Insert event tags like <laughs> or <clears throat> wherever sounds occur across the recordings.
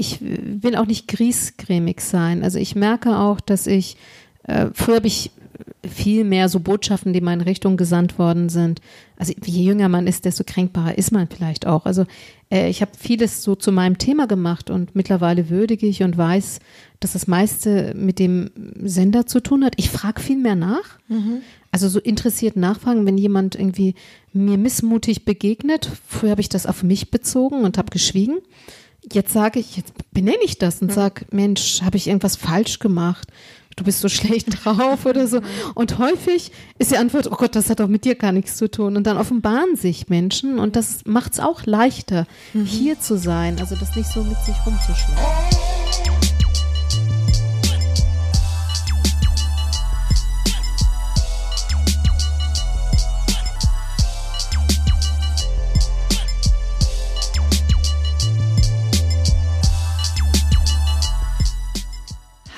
ich will auch nicht griesgrämig sein. Also ich merke auch, dass ich, äh, früher habe ich viel mehr so Botschaften, die in meine Richtung gesandt worden sind. Also je jünger man ist, desto kränkbarer ist man vielleicht auch. Also äh, ich habe vieles so zu meinem Thema gemacht und mittlerweile würdige ich und weiß, dass das meiste mit dem Sender zu tun hat. Ich frage viel mehr nach. Mhm. Also so interessiert nachfragen, wenn jemand irgendwie mir missmutig begegnet. Früher habe ich das auf mich bezogen und habe geschwiegen. Jetzt sage ich, jetzt benenne ich das und mhm. sage, Mensch, habe ich irgendwas falsch gemacht? du bist so <laughs> schlecht drauf oder so. Und häufig ist die Antwort, oh Gott, das hat doch mit dir gar nichts zu tun. Und dann offenbaren sich Menschen und das macht es auch leichter, mhm. hier zu sein, also das nicht so mit sich rumzuschlagen.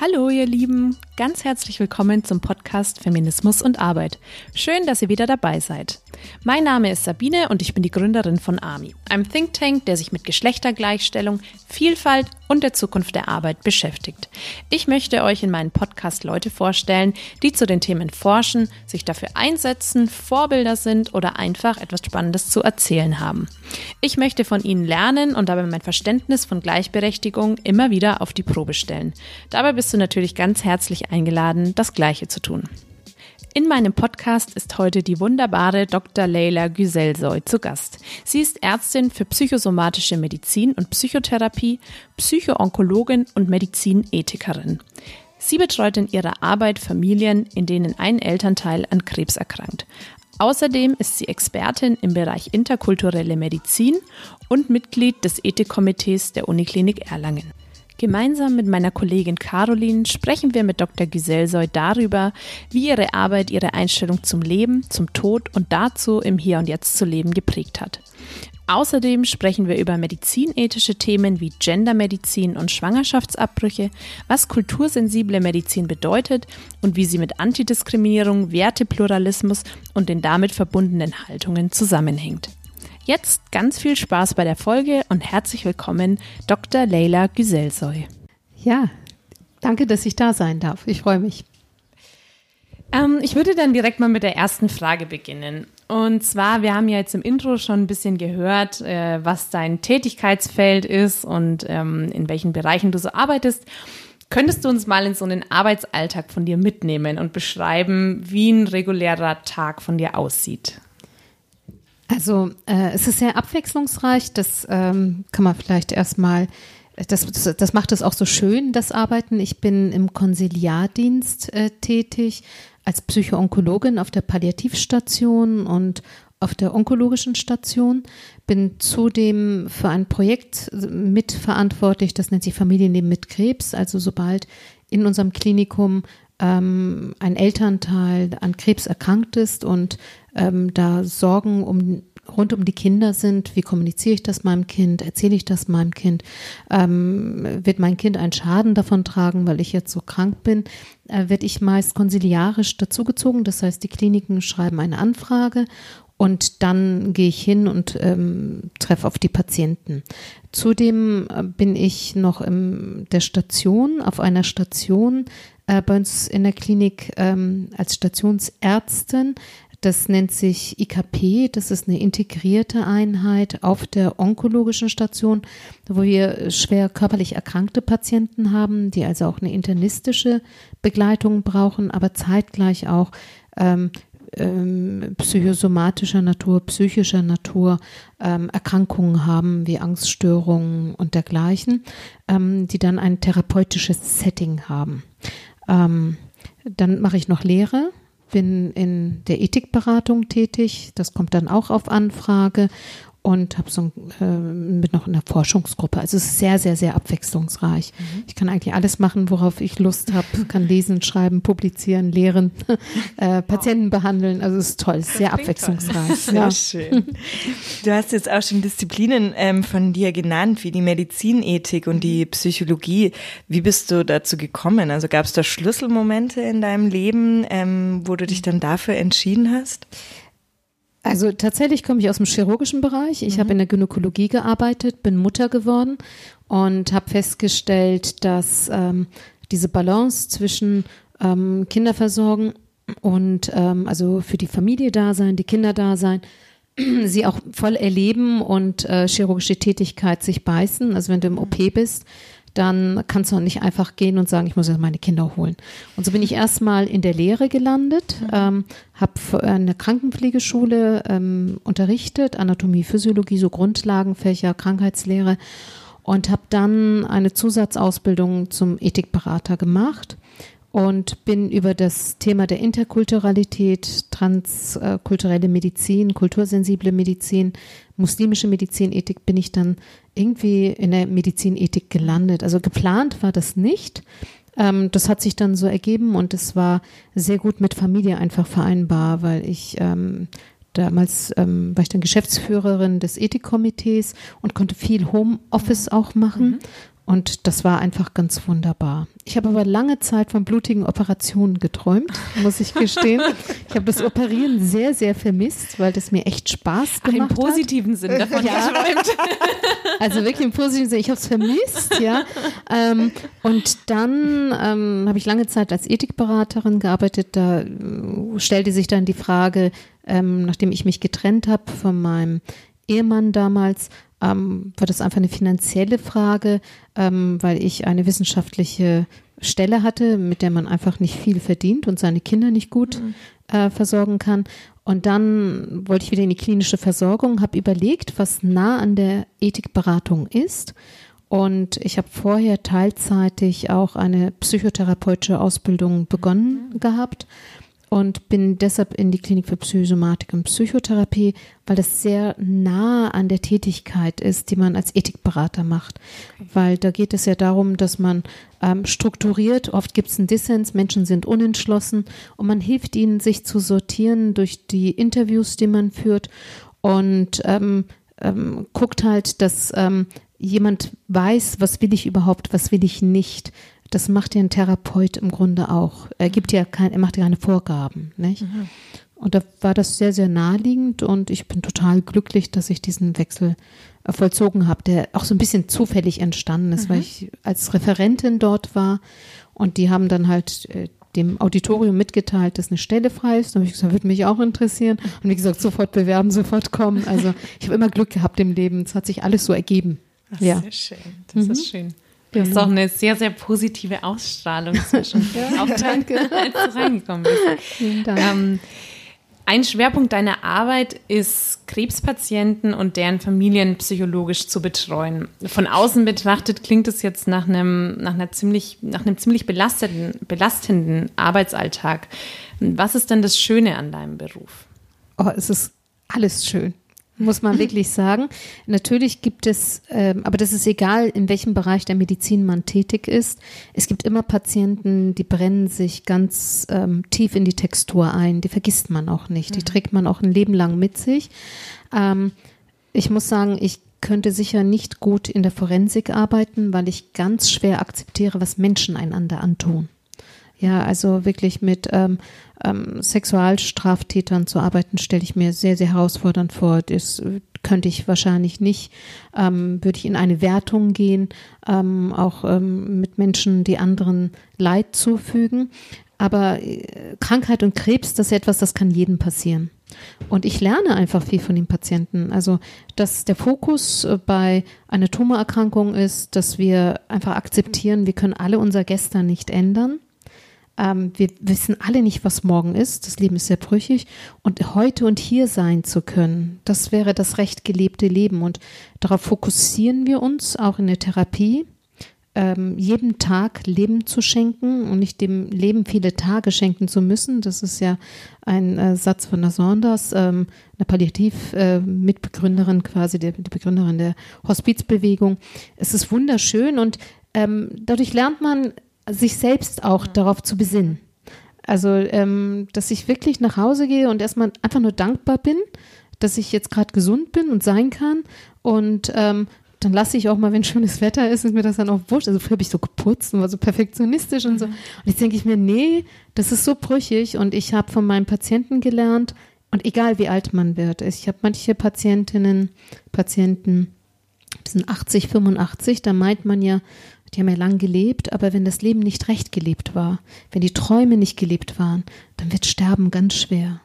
Hallo ihr Lieben, ganz herzlich willkommen zum Podcast Feminismus und Arbeit. Schön, dass ihr wieder dabei seid. Mein Name ist Sabine und ich bin die Gründerin von AMI, einem Think Tank, der sich mit Geschlechtergleichstellung, Vielfalt und der Zukunft der Arbeit beschäftigt. Ich möchte euch in meinem Podcast Leute vorstellen, die zu den Themen forschen, sich dafür einsetzen, Vorbilder sind oder einfach etwas Spannendes zu erzählen haben. Ich möchte von ihnen lernen und dabei mein Verständnis von Gleichberechtigung immer wieder auf die Probe stellen. Dabei bist du natürlich ganz herzlich eingeladen, das Gleiche zu tun. In meinem Podcast ist heute die wunderbare Dr. Leila Güzelsoy zu Gast. Sie ist Ärztin für psychosomatische Medizin und Psychotherapie, Psychoonkologin und Medizinethikerin. Sie betreut in ihrer Arbeit Familien, in denen ein Elternteil an Krebs erkrankt. Außerdem ist sie Expertin im Bereich interkulturelle Medizin und Mitglied des Ethikkomitees der Uniklinik Erlangen. Gemeinsam mit meiner Kollegin Caroline sprechen wir mit Dr. Giselle Soy darüber, wie ihre Arbeit ihre Einstellung zum Leben, zum Tod und dazu im Hier und Jetzt zu leben geprägt hat. Außerdem sprechen wir über medizinethische Themen wie Gendermedizin und Schwangerschaftsabbrüche, was kultursensible Medizin bedeutet und wie sie mit Antidiskriminierung, Wertepluralismus und den damit verbundenen Haltungen zusammenhängt. Jetzt ganz viel Spaß bei der Folge und herzlich willkommen, Dr. Leila Güselsoy. Ja, danke, dass ich da sein darf. Ich freue mich. Ähm, ich würde dann direkt mal mit der ersten Frage beginnen. Und zwar, wir haben ja jetzt im Intro schon ein bisschen gehört, äh, was dein Tätigkeitsfeld ist und ähm, in welchen Bereichen du so arbeitest. Könntest du uns mal in so einen Arbeitsalltag von dir mitnehmen und beschreiben, wie ein regulärer Tag von dir aussieht? Also äh, es ist sehr abwechslungsreich. Das ähm, kann man vielleicht erstmal, das, das, macht es auch so schön, das Arbeiten. Ich bin im Konsiliardienst äh, tätig als Psychoonkologin auf der Palliativstation und auf der onkologischen Station, bin zudem für ein Projekt mitverantwortlich, das nennt sich Familienleben mit Krebs. Also sobald in unserem Klinikum ähm, ein Elternteil an Krebs erkrankt ist und ähm, da Sorgen um rund um die Kinder sind, wie kommuniziere ich das meinem Kind, erzähle ich das meinem Kind, ähm, wird mein Kind einen Schaden davon tragen, weil ich jetzt so krank bin, äh, werde ich meist konsiliarisch dazugezogen. Das heißt, die Kliniken schreiben eine Anfrage und dann gehe ich hin und ähm, treffe auf die Patienten. Zudem äh, bin ich noch in der Station, auf einer Station äh, bei uns in der Klinik ähm, als Stationsärztin das nennt sich IKP, das ist eine integrierte Einheit auf der onkologischen Station, wo wir schwer körperlich erkrankte Patienten haben, die also auch eine internistische Begleitung brauchen, aber zeitgleich auch ähm, ähm, psychosomatischer Natur, psychischer Natur ähm, Erkrankungen haben, wie Angststörungen und dergleichen, ähm, die dann ein therapeutisches Setting haben. Ähm, dann mache ich noch Lehre bin in der Ethikberatung tätig. Das kommt dann auch auf Anfrage und habe so äh, mit noch in der Forschungsgruppe. Also es ist sehr, sehr, sehr abwechslungsreich. Mhm. Ich kann eigentlich alles machen, worauf ich Lust habe. Kann lesen, schreiben, publizieren, lehren, <laughs> äh, Patienten wow. behandeln. Also es ist toll, es ist sehr abwechslungsreich. <laughs> Sehr ja. schön. Du hast jetzt auch schon Disziplinen ähm, von dir genannt, wie die Medizinethik und die Psychologie. Wie bist du dazu gekommen? Also gab es da Schlüsselmomente in deinem Leben, ähm, wo du dich dann dafür entschieden hast? Also tatsächlich komme ich aus dem chirurgischen Bereich. Ich mhm. habe in der Gynäkologie gearbeitet, bin Mutter geworden und habe festgestellt, dass ähm, diese Balance zwischen ähm, Kinderversorgen und ähm, also für die Familie da sein, die Kinder da sein, <clears throat> sie auch voll erleben und äh, chirurgische Tätigkeit sich beißen. Also wenn du im OP bist, dann kannst du auch nicht einfach gehen und sagen, ich muss jetzt meine Kinder holen. Und so bin ich erstmal in der Lehre gelandet, ähm, habe an der Krankenpflegeschule ähm, unterrichtet, Anatomie, Physiologie, so Grundlagenfächer, Krankheitslehre und habe dann eine Zusatzausbildung zum Ethikberater gemacht und bin über das Thema der Interkulturalität, transkulturelle Medizin, kultursensible Medizin, muslimische Medizinethik bin ich dann irgendwie in der Medizinethik gelandet. Also geplant war das nicht. Ähm, das hat sich dann so ergeben und es war sehr gut mit Familie einfach vereinbar, weil ich ähm, damals ähm, war ich dann Geschäftsführerin des Ethikkomitees und konnte viel Homeoffice auch machen. Mhm. Und das war einfach ganz wunderbar. Ich habe aber lange Zeit von blutigen Operationen geträumt, muss ich gestehen. <laughs> ich habe das Operieren sehr, sehr vermisst, weil das mir echt Spaß gemacht hat. Im positiven hat. Sinn davon ja. geträumt. <laughs> Also wirklich im positiven Sinn. Ich habe es vermisst, ja. Ähm, und dann ähm, habe ich lange Zeit als Ethikberaterin gearbeitet. Da äh, stellte sich dann die Frage, ähm, nachdem ich mich getrennt habe von meinem Ehemann damals, ähm, war das einfach eine finanzielle Frage, ähm, weil ich eine wissenschaftliche Stelle hatte, mit der man einfach nicht viel verdient und seine Kinder nicht gut mhm. äh, versorgen kann. Und dann wollte ich wieder in die klinische Versorgung, habe überlegt, was nah an der Ethikberatung ist. Und ich habe vorher teilzeitig auch eine psychotherapeutische Ausbildung begonnen mhm. gehabt und bin deshalb in die Klinik für Psychosomatik und Psychotherapie, weil das sehr nah an der Tätigkeit ist, die man als Ethikberater macht. Okay. Weil da geht es ja darum, dass man ähm, strukturiert, oft gibt es einen Dissens, Menschen sind unentschlossen und man hilft ihnen, sich zu sortieren durch die Interviews, die man führt und ähm, ähm, guckt halt, dass ähm, jemand weiß, was will ich überhaupt, was will ich nicht das macht ja ein Therapeut im Grunde auch. Er gibt ja kein, er macht ja keine Vorgaben, nicht? Mhm. Und da war das sehr, sehr naheliegend und ich bin total glücklich, dass ich diesen Wechsel äh, vollzogen habe, der auch so ein bisschen zufällig entstanden ist, mhm. weil ich als Referentin dort war und die haben dann halt äh, dem Auditorium mitgeteilt, dass eine Stelle frei ist. Da habe ich gesagt, würde mich auch interessieren. Und wie gesagt, sofort bewerben, sofort kommen. Also ich habe immer Glück gehabt im Leben. Es hat sich alles so ergeben. Das ja. Sehr schön. Das mhm. ist schön. Du hast auch eine sehr, sehr positive Ausstrahlung zwischen <laughs> ja, auch danke. <laughs> als du reingekommen bist. Ähm, ein Schwerpunkt deiner Arbeit ist, Krebspatienten und deren Familien psychologisch zu betreuen. Von außen betrachtet klingt es jetzt nach einem, nach einer ziemlich, nach einem ziemlich belastenden, belastenden Arbeitsalltag. Was ist denn das Schöne an deinem Beruf? Oh, es ist alles schön muss man wirklich sagen. Natürlich gibt es, ähm, aber das ist egal, in welchem Bereich der Medizin man tätig ist. Es gibt immer Patienten, die brennen sich ganz ähm, tief in die Textur ein. Die vergisst man auch nicht. Die trägt man auch ein Leben lang mit sich. Ähm, ich muss sagen, ich könnte sicher nicht gut in der Forensik arbeiten, weil ich ganz schwer akzeptiere, was Menschen einander antun. Ja, also wirklich mit ähm, ähm, Sexualstraftätern zu arbeiten, stelle ich mir sehr, sehr herausfordernd vor. Das könnte ich wahrscheinlich nicht. Ähm, würde ich in eine Wertung gehen, ähm, auch ähm, mit Menschen, die anderen Leid zufügen. Aber äh, Krankheit und Krebs, das ist etwas, das kann jedem passieren. Und ich lerne einfach viel von den Patienten. Also, dass der Fokus äh, bei einer Tumorerkrankung ist, dass wir einfach akzeptieren, wir können alle unser Gestern nicht ändern. Ähm, wir wissen alle nicht, was morgen ist. Das Leben ist sehr brüchig. Und heute und hier sein zu können, das wäre das recht gelebte Leben. Und darauf fokussieren wir uns auch in der Therapie, ähm, jedem Tag Leben zu schenken und nicht dem Leben viele Tage schenken zu müssen. Das ist ja ein äh, Satz von der Saunders, ähm, eine Palliativ-Mitbegründerin äh, quasi, der, die Begründerin der Hospizbewegung. Es ist wunderschön und ähm, dadurch lernt man sich selbst auch darauf zu besinnen. Also, ähm, dass ich wirklich nach Hause gehe und erstmal einfach nur dankbar bin, dass ich jetzt gerade gesund bin und sein kann. Und ähm, dann lasse ich auch mal, wenn schönes Wetter ist, ist mir das dann auch wurscht. Also früher habe ich so geputzt und war so perfektionistisch und so. Und jetzt denke ich mir, nee, das ist so brüchig. Und ich habe von meinen Patienten gelernt, und egal wie alt man wird, ich habe manche Patientinnen, Patienten, die sind 80, 85, da meint man ja, die haben ja lang gelebt, aber wenn das Leben nicht recht gelebt war, wenn die Träume nicht gelebt waren, dann wird Sterben ganz schwer.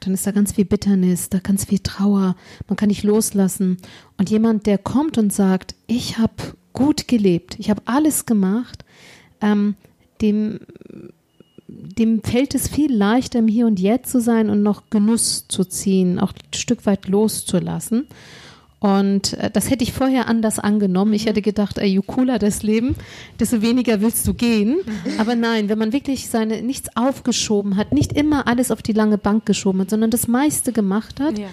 Dann ist da ganz viel Bitternis, da ganz viel Trauer, man kann nicht loslassen. Und jemand, der kommt und sagt, ich habe gut gelebt, ich habe alles gemacht, ähm, dem, dem fällt es viel leichter, im Hier und Jetzt zu sein und noch Genuss zu ziehen, auch ein Stück weit loszulassen. Und äh, das hätte ich vorher anders angenommen. Ich hätte gedacht, ey, je cooler das Leben, desto weniger willst du gehen. Aber nein, wenn man wirklich seine nichts aufgeschoben hat, nicht immer alles auf die lange Bank geschoben hat, sondern das meiste gemacht hat, ja.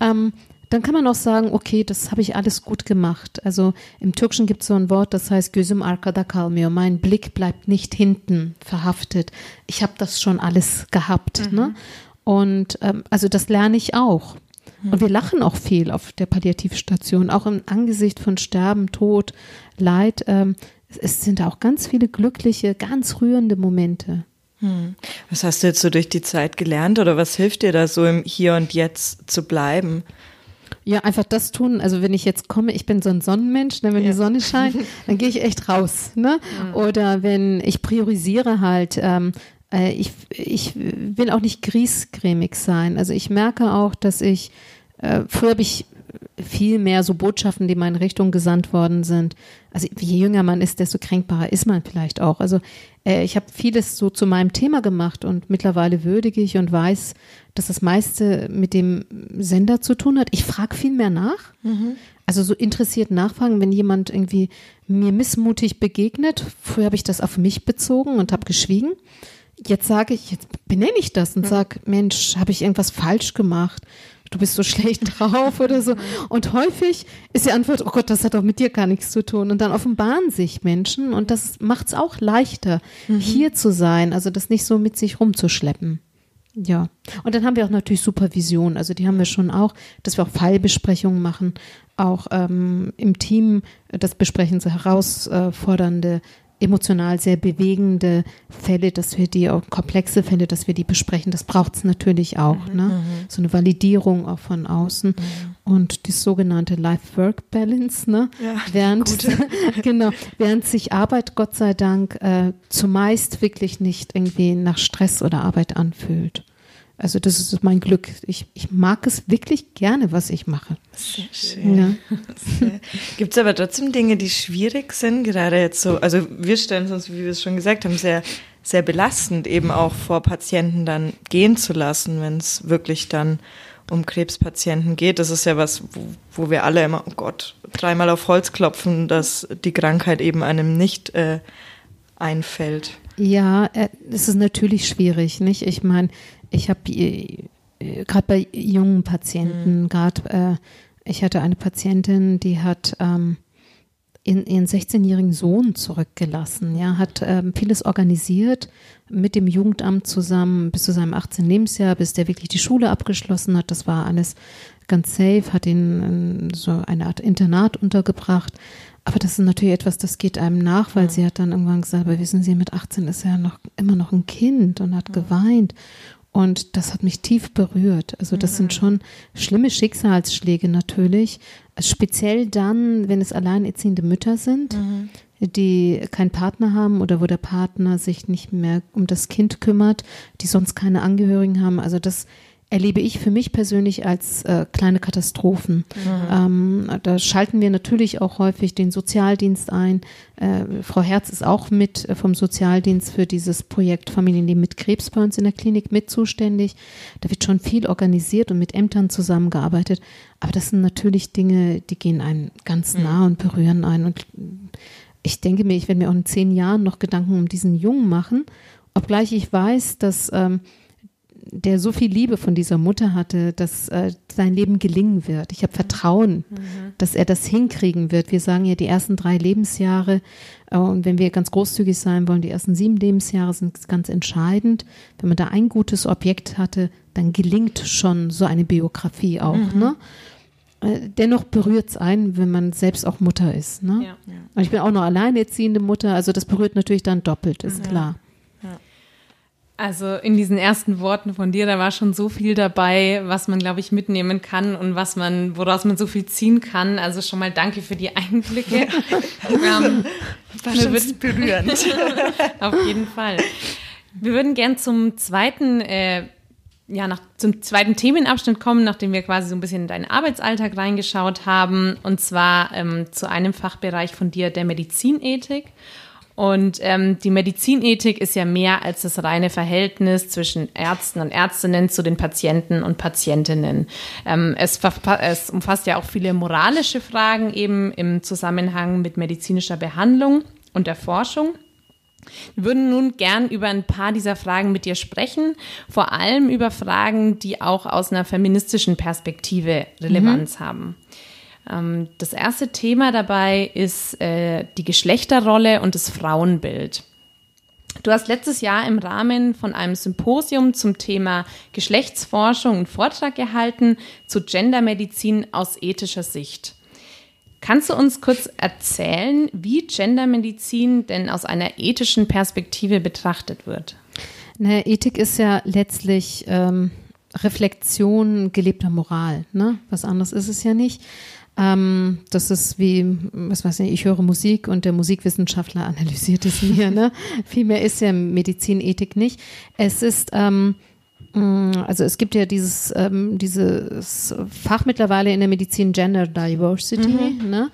ähm, dann kann man auch sagen, okay, das habe ich alles gut gemacht. Also im Türkischen gibt es so ein Wort, das heißt Gözüm arkada kalmıyor. Mein Blick bleibt nicht hinten verhaftet. Ich habe das schon alles gehabt. Mhm. Ne? Und ähm, also das lerne ich auch. Und wir lachen auch viel auf der Palliativstation, auch im Angesicht von Sterben, Tod, Leid. Ähm, es sind auch ganz viele glückliche, ganz rührende Momente. Hm. Was hast du jetzt so durch die Zeit gelernt oder was hilft dir da so im Hier und Jetzt zu bleiben? Ja, einfach das tun. Also wenn ich jetzt komme, ich bin so ein Sonnenmensch, ne, wenn ja. die Sonne scheint, dann gehe ich echt raus. Ne? Mhm. Oder wenn ich priorisiere halt, ähm, äh, ich, ich will auch nicht griesgrämig sein. Also ich merke auch, dass ich, äh, früher habe ich viel mehr so Botschaften, die in meine Richtung gesandt worden sind. Also je jünger man ist, desto kränkbarer ist man vielleicht auch. Also äh, ich habe vieles so zu meinem Thema gemacht und mittlerweile würdige ich und weiß, dass das meiste mit dem Sender zu tun hat. Ich frage viel mehr nach. Mhm. Also so interessiert nachfragen, wenn jemand irgendwie mir missmutig begegnet. Früher habe ich das auf mich bezogen und habe geschwiegen jetzt sage ich, jetzt benenne ich das und sage, Mensch, habe ich irgendwas falsch gemacht? Du bist so <laughs> schlecht drauf oder so. Und häufig ist die Antwort, oh Gott, das hat doch mit dir gar nichts zu tun. Und dann offenbaren sich Menschen und das macht es auch leichter, mhm. hier zu sein, also das nicht so mit sich rumzuschleppen. Ja. Und dann haben wir auch natürlich Supervision. Also die haben wir schon auch, dass wir auch Fallbesprechungen machen, auch ähm, im Team das besprechen, so herausfordernde emotional sehr bewegende Fälle, dass wir die, auch komplexe Fälle, dass wir die besprechen, das braucht es natürlich auch. Mhm. Ne? Mhm. So eine Validierung auch von außen. Mhm. Und die sogenannte Life-Work-Balance, ne? Ja, während, <laughs> genau, während sich Arbeit, Gott sei Dank, äh, zumeist wirklich nicht irgendwie nach Stress oder Arbeit anfühlt. Also das ist mein Glück. Ich, ich mag es wirklich gerne, was ich mache. Sehr schön. Ja. Gibt es aber trotzdem Dinge, die schwierig sind, gerade jetzt so, also wir stellen uns, wie wir es schon gesagt haben, sehr, sehr belastend, eben auch vor Patienten dann gehen zu lassen, wenn es wirklich dann um Krebspatienten geht. Das ist ja was, wo, wo, wir alle immer, oh Gott, dreimal auf Holz klopfen, dass die Krankheit eben einem nicht äh, einfällt. Ja, äh, es ist natürlich schwierig, nicht? Ich meine, ich habe äh, gerade bei jungen Patienten, mhm. gerade äh, ich hatte eine Patientin, die hat ähm, in, ihren 16-jährigen Sohn zurückgelassen, ja, hat ähm, vieles organisiert mit dem Jugendamt zusammen bis zu seinem 18. Lebensjahr, bis der wirklich die Schule abgeschlossen hat. Das war alles ganz safe, hat ihn in so eine Art Internat untergebracht. Aber das ist natürlich etwas, das geht einem nach, weil ja. sie hat dann irgendwann gesagt, aber wissen Sie, mit 18 ist er ja noch immer noch ein Kind und hat ja. geweint. Und das hat mich tief berührt. Also das mhm. sind schon schlimme Schicksalsschläge natürlich. Speziell dann, wenn es alleinerziehende Mütter sind, mhm. die keinen Partner haben oder wo der Partner sich nicht mehr um das Kind kümmert, die sonst keine Angehörigen haben. Also das erlebe ich für mich persönlich als äh, kleine Katastrophen. Mhm. Ähm, da schalten wir natürlich auch häufig den Sozialdienst ein. Äh, Frau Herz ist auch mit äh, vom Sozialdienst für dieses Projekt Familienleben mit Krebs bei uns in der Klinik mit zuständig. Da wird schon viel organisiert und mit Ämtern zusammengearbeitet. Aber das sind natürlich Dinge, die gehen einem ganz mhm. nah mhm. und berühren einen. Und ich denke mir, ich werde mir auch in zehn Jahren noch Gedanken um diesen Jungen machen, obgleich ich weiß, dass ähm, der so viel Liebe von dieser Mutter hatte, dass äh, sein Leben gelingen wird. Ich habe Vertrauen, mhm. dass er das hinkriegen wird. Wir sagen ja die ersten drei Lebensjahre äh, und wenn wir ganz großzügig sein wollen, die ersten sieben Lebensjahre sind ganz entscheidend. Wenn man da ein gutes Objekt hatte, dann gelingt schon so eine Biografie auch. Mhm. Ne? Äh, dennoch berührt es einen, wenn man selbst auch Mutter ist. Ne? Ja. Und ich bin auch noch alleinerziehende Mutter, also das berührt natürlich dann doppelt, ist mhm. klar. Also in diesen ersten Worten von dir, da war schon so viel dabei, was man, glaube ich, mitnehmen kann und was man, woraus man so viel ziehen kann. Also schon mal danke für die Einblicke. <laughs> ähm, war schon berührend. <laughs> auf jeden Fall. Wir würden gern zum zweiten, äh, ja, nach, zum zweiten Themenabschnitt kommen, nachdem wir quasi so ein bisschen in deinen Arbeitsalltag reingeschaut haben. Und zwar ähm, zu einem Fachbereich von dir, der Medizinethik. Und ähm, die Medizinethik ist ja mehr als das reine Verhältnis zwischen Ärzten und Ärztinnen zu den Patienten und Patientinnen. Ähm, es, es umfasst ja auch viele moralische Fragen eben im Zusammenhang mit medizinischer Behandlung und der Forschung. Wir würden nun gern über ein paar dieser Fragen mit dir sprechen, vor allem über Fragen, die auch aus einer feministischen Perspektive Relevanz mhm. haben. Ähm, das erste Thema dabei ist äh, die Geschlechterrolle und das Frauenbild. Du hast letztes Jahr im Rahmen von einem Symposium zum Thema Geschlechtsforschung einen Vortrag gehalten zu Gendermedizin aus ethischer Sicht. Kannst du uns kurz erzählen, wie Gendermedizin denn aus einer ethischen Perspektive betrachtet wird? Naja, Ethik ist ja letztlich ähm, Reflexion gelebter Moral. Ne? Was anderes ist es ja nicht. Ähm, das ist wie, was weiß ich, ich höre Musik und der Musikwissenschaftler analysiert es mir. Ne? <laughs> Viel mehr ist ja Medizinethik nicht. Es ist, ähm, mm, also es gibt ja dieses, ähm, dieses Fach mittlerweile in der Medizin Gender Diversity. Mhm. Ne?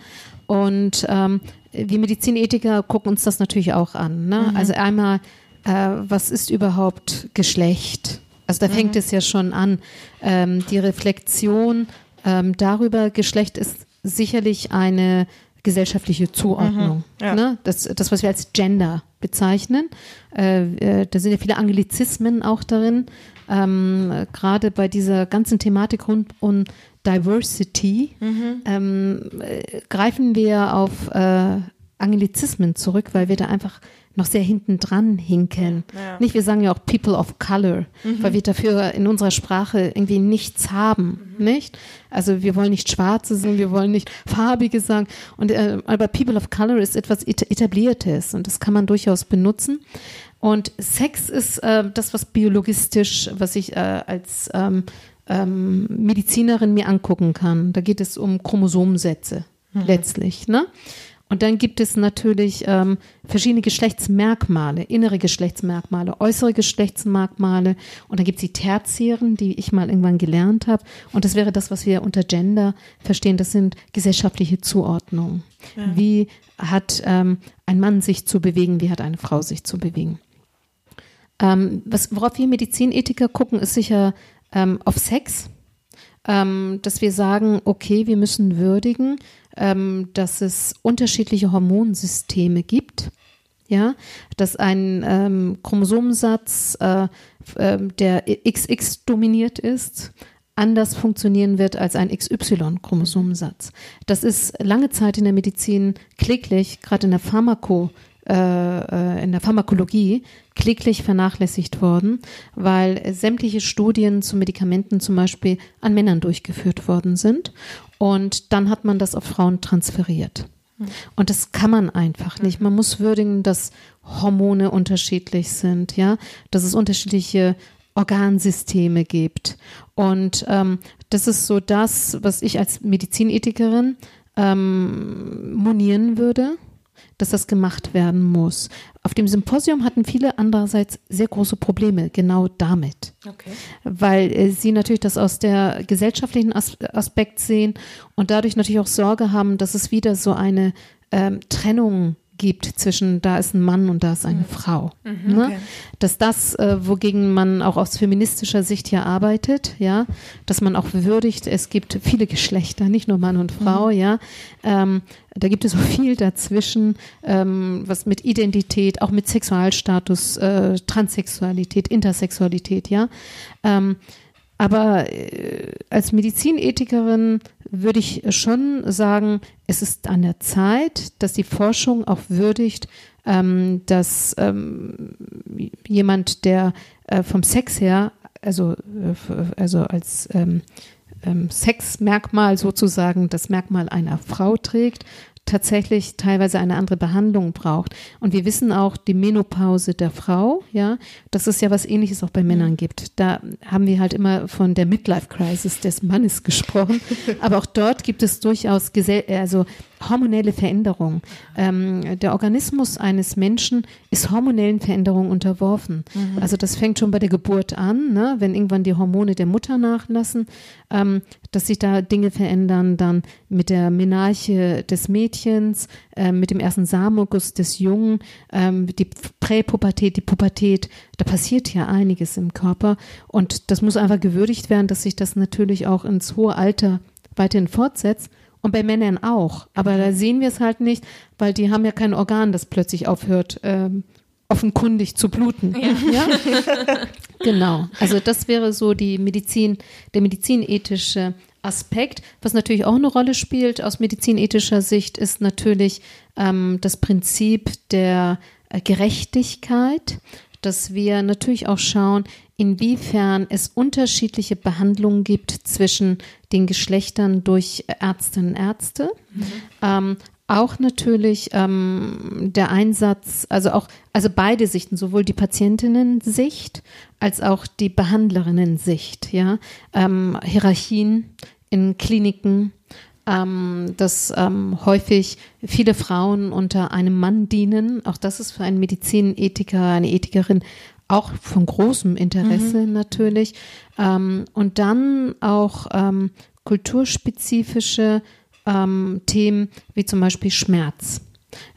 Und ähm, wir Medizinethiker gucken uns das natürlich auch an. Ne? Mhm. Also einmal, äh, was ist überhaupt Geschlecht? Also da fängt mhm. es ja schon an. Ähm, die Reflexion ähm, darüber, Geschlecht ist sicherlich eine gesellschaftliche Zuordnung. Mhm, ja. ne? das, das, was wir als Gender bezeichnen. Äh, äh, da sind ja viele Anglizismen auch darin. Ähm, Gerade bei dieser ganzen Thematik rund um Diversity mhm. ähm, äh, greifen wir auf äh, Anglizismen zurück, weil wir da einfach noch sehr hinten dran hinken. Ja. Nicht, wir sagen ja auch People of Color, mhm. weil wir dafür in unserer Sprache irgendwie nichts haben, mhm. nicht? Also wir wollen nicht Schwarze sagen, wir wollen nicht Farbige sagen. Und äh, aber People of Color ist etwas etabliertes und das kann man durchaus benutzen. Und Sex ist äh, das, was biologistisch, was ich äh, als ähm, ähm, Medizinerin mir angucken kann. Da geht es um Chromosomensätze mhm. letztlich, ne? Und dann gibt es natürlich ähm, verschiedene Geschlechtsmerkmale, innere Geschlechtsmerkmale, äußere Geschlechtsmerkmale. Und dann gibt es die tertiären, die ich mal irgendwann gelernt habe. Und das wäre das, was wir unter Gender verstehen. Das sind gesellschaftliche Zuordnungen. Ja. Wie hat ähm, ein Mann sich zu bewegen? Wie hat eine Frau sich zu bewegen? Ähm, was, worauf wir Medizinethiker gucken, ist sicher ähm, auf Sex. Ähm, dass wir sagen, okay, wir müssen würdigen, ähm, dass es unterschiedliche Hormonsysteme gibt. Ja, dass ein ähm, Chromosomensatz, äh, äh, der XX dominiert ist, anders funktionieren wird als ein XY-Chromosomensatz. Das ist lange Zeit in der Medizin kläglich, gerade in der äh, äh, in der Pharmakologie kläglich vernachlässigt worden, weil sämtliche Studien zu Medikamenten zum Beispiel an Männern durchgeführt worden sind und dann hat man das auf Frauen transferiert. Und das kann man einfach nicht. Man muss würdigen, dass Hormone unterschiedlich sind, ja, dass es unterschiedliche Organsysteme gibt. Und ähm, das ist so das, was ich als Medizinethikerin ähm, monieren würde dass das gemacht werden muss. Auf dem Symposium hatten viele andererseits sehr große Probleme genau damit, okay. weil äh, sie natürlich das aus der gesellschaftlichen As Aspekt sehen und dadurch natürlich auch Sorge haben, dass es wieder so eine ähm, Trennung gibt zwischen da ist ein Mann und da ist eine mhm. Frau. Mhm, ne? okay. Dass das, äh, wogegen man auch aus feministischer Sicht hier arbeitet, ja, dass man auch würdigt, es gibt viele Geschlechter, nicht nur Mann und Frau, mhm. ja. Ähm, da gibt es so viel dazwischen, ähm, was mit Identität, auch mit Sexualstatus, äh, Transsexualität, Intersexualität, ja. Ähm, aber äh, als Medizinethikerin würde ich schon sagen, es ist an der Zeit, dass die Forschung auch würdigt, ähm, dass ähm, jemand, der äh, vom Sex her, also, äh, also als ähm, ähm Sexmerkmal sozusagen das Merkmal einer Frau trägt, tatsächlich teilweise eine andere Behandlung braucht. Und wir wissen auch die Menopause der Frau, ja, dass es ja was ähnliches auch bei Männern gibt. Da haben wir halt immer von der Midlife Crisis des Mannes <laughs> gesprochen. Aber auch dort gibt es durchaus Gesell also hormonelle Veränderungen. Ähm, der Organismus eines Menschen ist hormonellen Veränderungen unterworfen. Mhm. Also das fängt schon bei der Geburt an, ne? wenn irgendwann die Hormone der Mutter nachlassen, ähm, dass sich da Dinge verändern, dann mit der Menarche des Mädchens, äh, mit dem ersten Samenguss des Jungen, ähm, die Präpubertät, die Pubertät, da passiert ja einiges im Körper und das muss einfach gewürdigt werden, dass sich das natürlich auch ins hohe Alter weiterhin fortsetzt. Und bei Männern auch. Aber da sehen wir es halt nicht, weil die haben ja kein Organ, das plötzlich aufhört, ähm, offenkundig zu bluten. Ja. ja? <laughs> genau. Also das wäre so die Medizin, der medizinethische Aspekt. Was natürlich auch eine Rolle spielt aus medizinethischer Sicht, ist natürlich ähm, das Prinzip der äh, Gerechtigkeit, dass wir natürlich auch schauen, inwiefern es unterschiedliche Behandlungen gibt zwischen den Geschlechtern durch Ärztinnen und Ärzte. Mhm. Ähm, auch natürlich ähm, der Einsatz, also auch, also beide Sichten, sowohl die Patientinnen-Sicht als auch die Behandlerinnen-Sicht, ja, ähm, Hierarchien in Kliniken, ähm, dass ähm, häufig viele Frauen unter einem Mann dienen. Auch das ist für einen Medizinethiker, eine Ethikerin auch von großem Interesse mhm. natürlich. Ähm, und dann auch ähm, kulturspezifische ähm, Themen wie zum Beispiel Schmerz.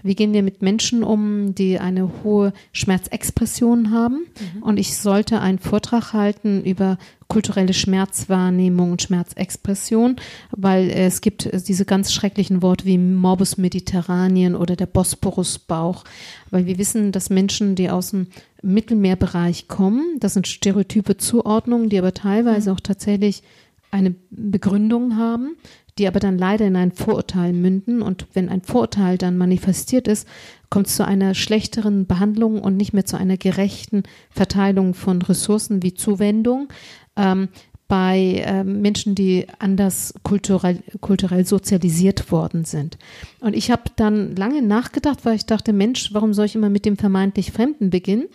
Wie gehen wir mit Menschen um, die eine hohe Schmerzexpression haben? Mhm. Und ich sollte einen Vortrag halten über kulturelle Schmerzwahrnehmung und Schmerzexpression, weil es gibt diese ganz schrecklichen Worte wie Morbus Mediterranien oder der Bosporusbauch, weil wir wissen, dass Menschen, die aus dem Mittelmeerbereich kommen, das sind stereotype Zuordnungen, die aber teilweise mhm. auch tatsächlich eine Begründung haben, die aber dann leider in ein Vorurteil münden. Und wenn ein Vorurteil dann manifestiert ist, kommt es zu einer schlechteren Behandlung und nicht mehr zu einer gerechten Verteilung von Ressourcen wie Zuwendung. Ähm, bei äh, Menschen, die anders kulturell, kulturell sozialisiert worden sind. Und ich habe dann lange nachgedacht, weil ich dachte, Mensch, warum soll ich immer mit dem vermeintlich Fremden beginnen?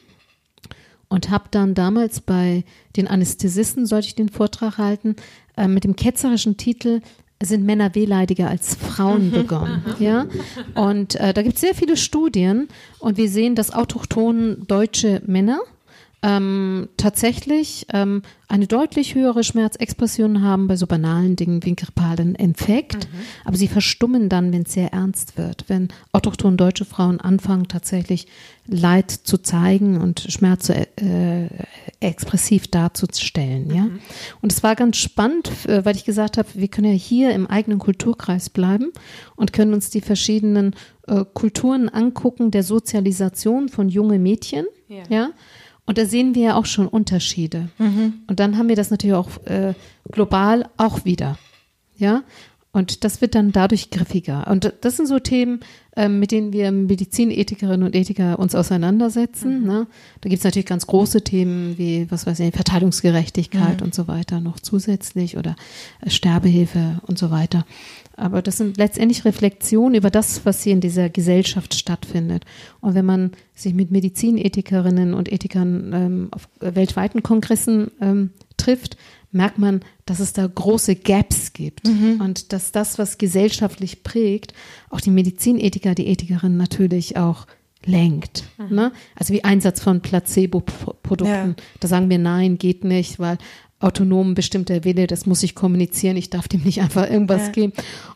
Und habe dann damals bei den Anästhesisten, sollte ich den Vortrag halten, äh, mit dem ketzerischen Titel sind Männer wehleidiger als Frauen mhm. begonnen. Ja? Und äh, da gibt es sehr viele Studien und wir sehen, dass autochthon deutsche Männer ähm, tatsächlich ähm, eine deutlich höhere Schmerzexpression haben bei so banalen Dingen wie grippalen Infekt. Mhm. Aber sie verstummen dann, wenn es sehr ernst wird. Wenn autochthon deutsche Frauen anfangen, tatsächlich Leid zu zeigen und Schmerz äh, expressiv darzustellen. Ja? Mhm. Und es war ganz spannend, äh, weil ich gesagt habe, wir können ja hier im eigenen Kulturkreis bleiben und können uns die verschiedenen äh, Kulturen angucken der Sozialisation von jungen Mädchen. ja? ja? Und da sehen wir ja auch schon Unterschiede. Mhm. Und dann haben wir das natürlich auch äh, global auch wieder. Ja. Und das wird dann dadurch griffiger. Und das sind so Themen, ähm, mit denen wir Medizinethikerinnen und Ethiker uns auseinandersetzen. Mhm. Ne? Da gibt es natürlich ganz große Themen wie, was weiß ich, Verteilungsgerechtigkeit mhm. und so weiter noch zusätzlich oder äh, Sterbehilfe und so weiter. Aber das sind letztendlich Reflexionen über das, was hier in dieser Gesellschaft stattfindet. Und wenn man sich mit Medizinethikerinnen und Ethikern ähm, auf weltweiten Kongressen ähm, trifft, merkt man, dass es da große Gaps gibt mhm. und dass das, was gesellschaftlich prägt, auch die Medizinethiker, die Ethikerin natürlich auch lenkt. Mhm. Ne? Also wie Einsatz von Placebo-Produkten. Ja. Da sagen wir, nein, geht nicht, weil autonom bestimmter Wille, das muss ich kommunizieren, ich darf dem nicht einfach irgendwas ja. geben.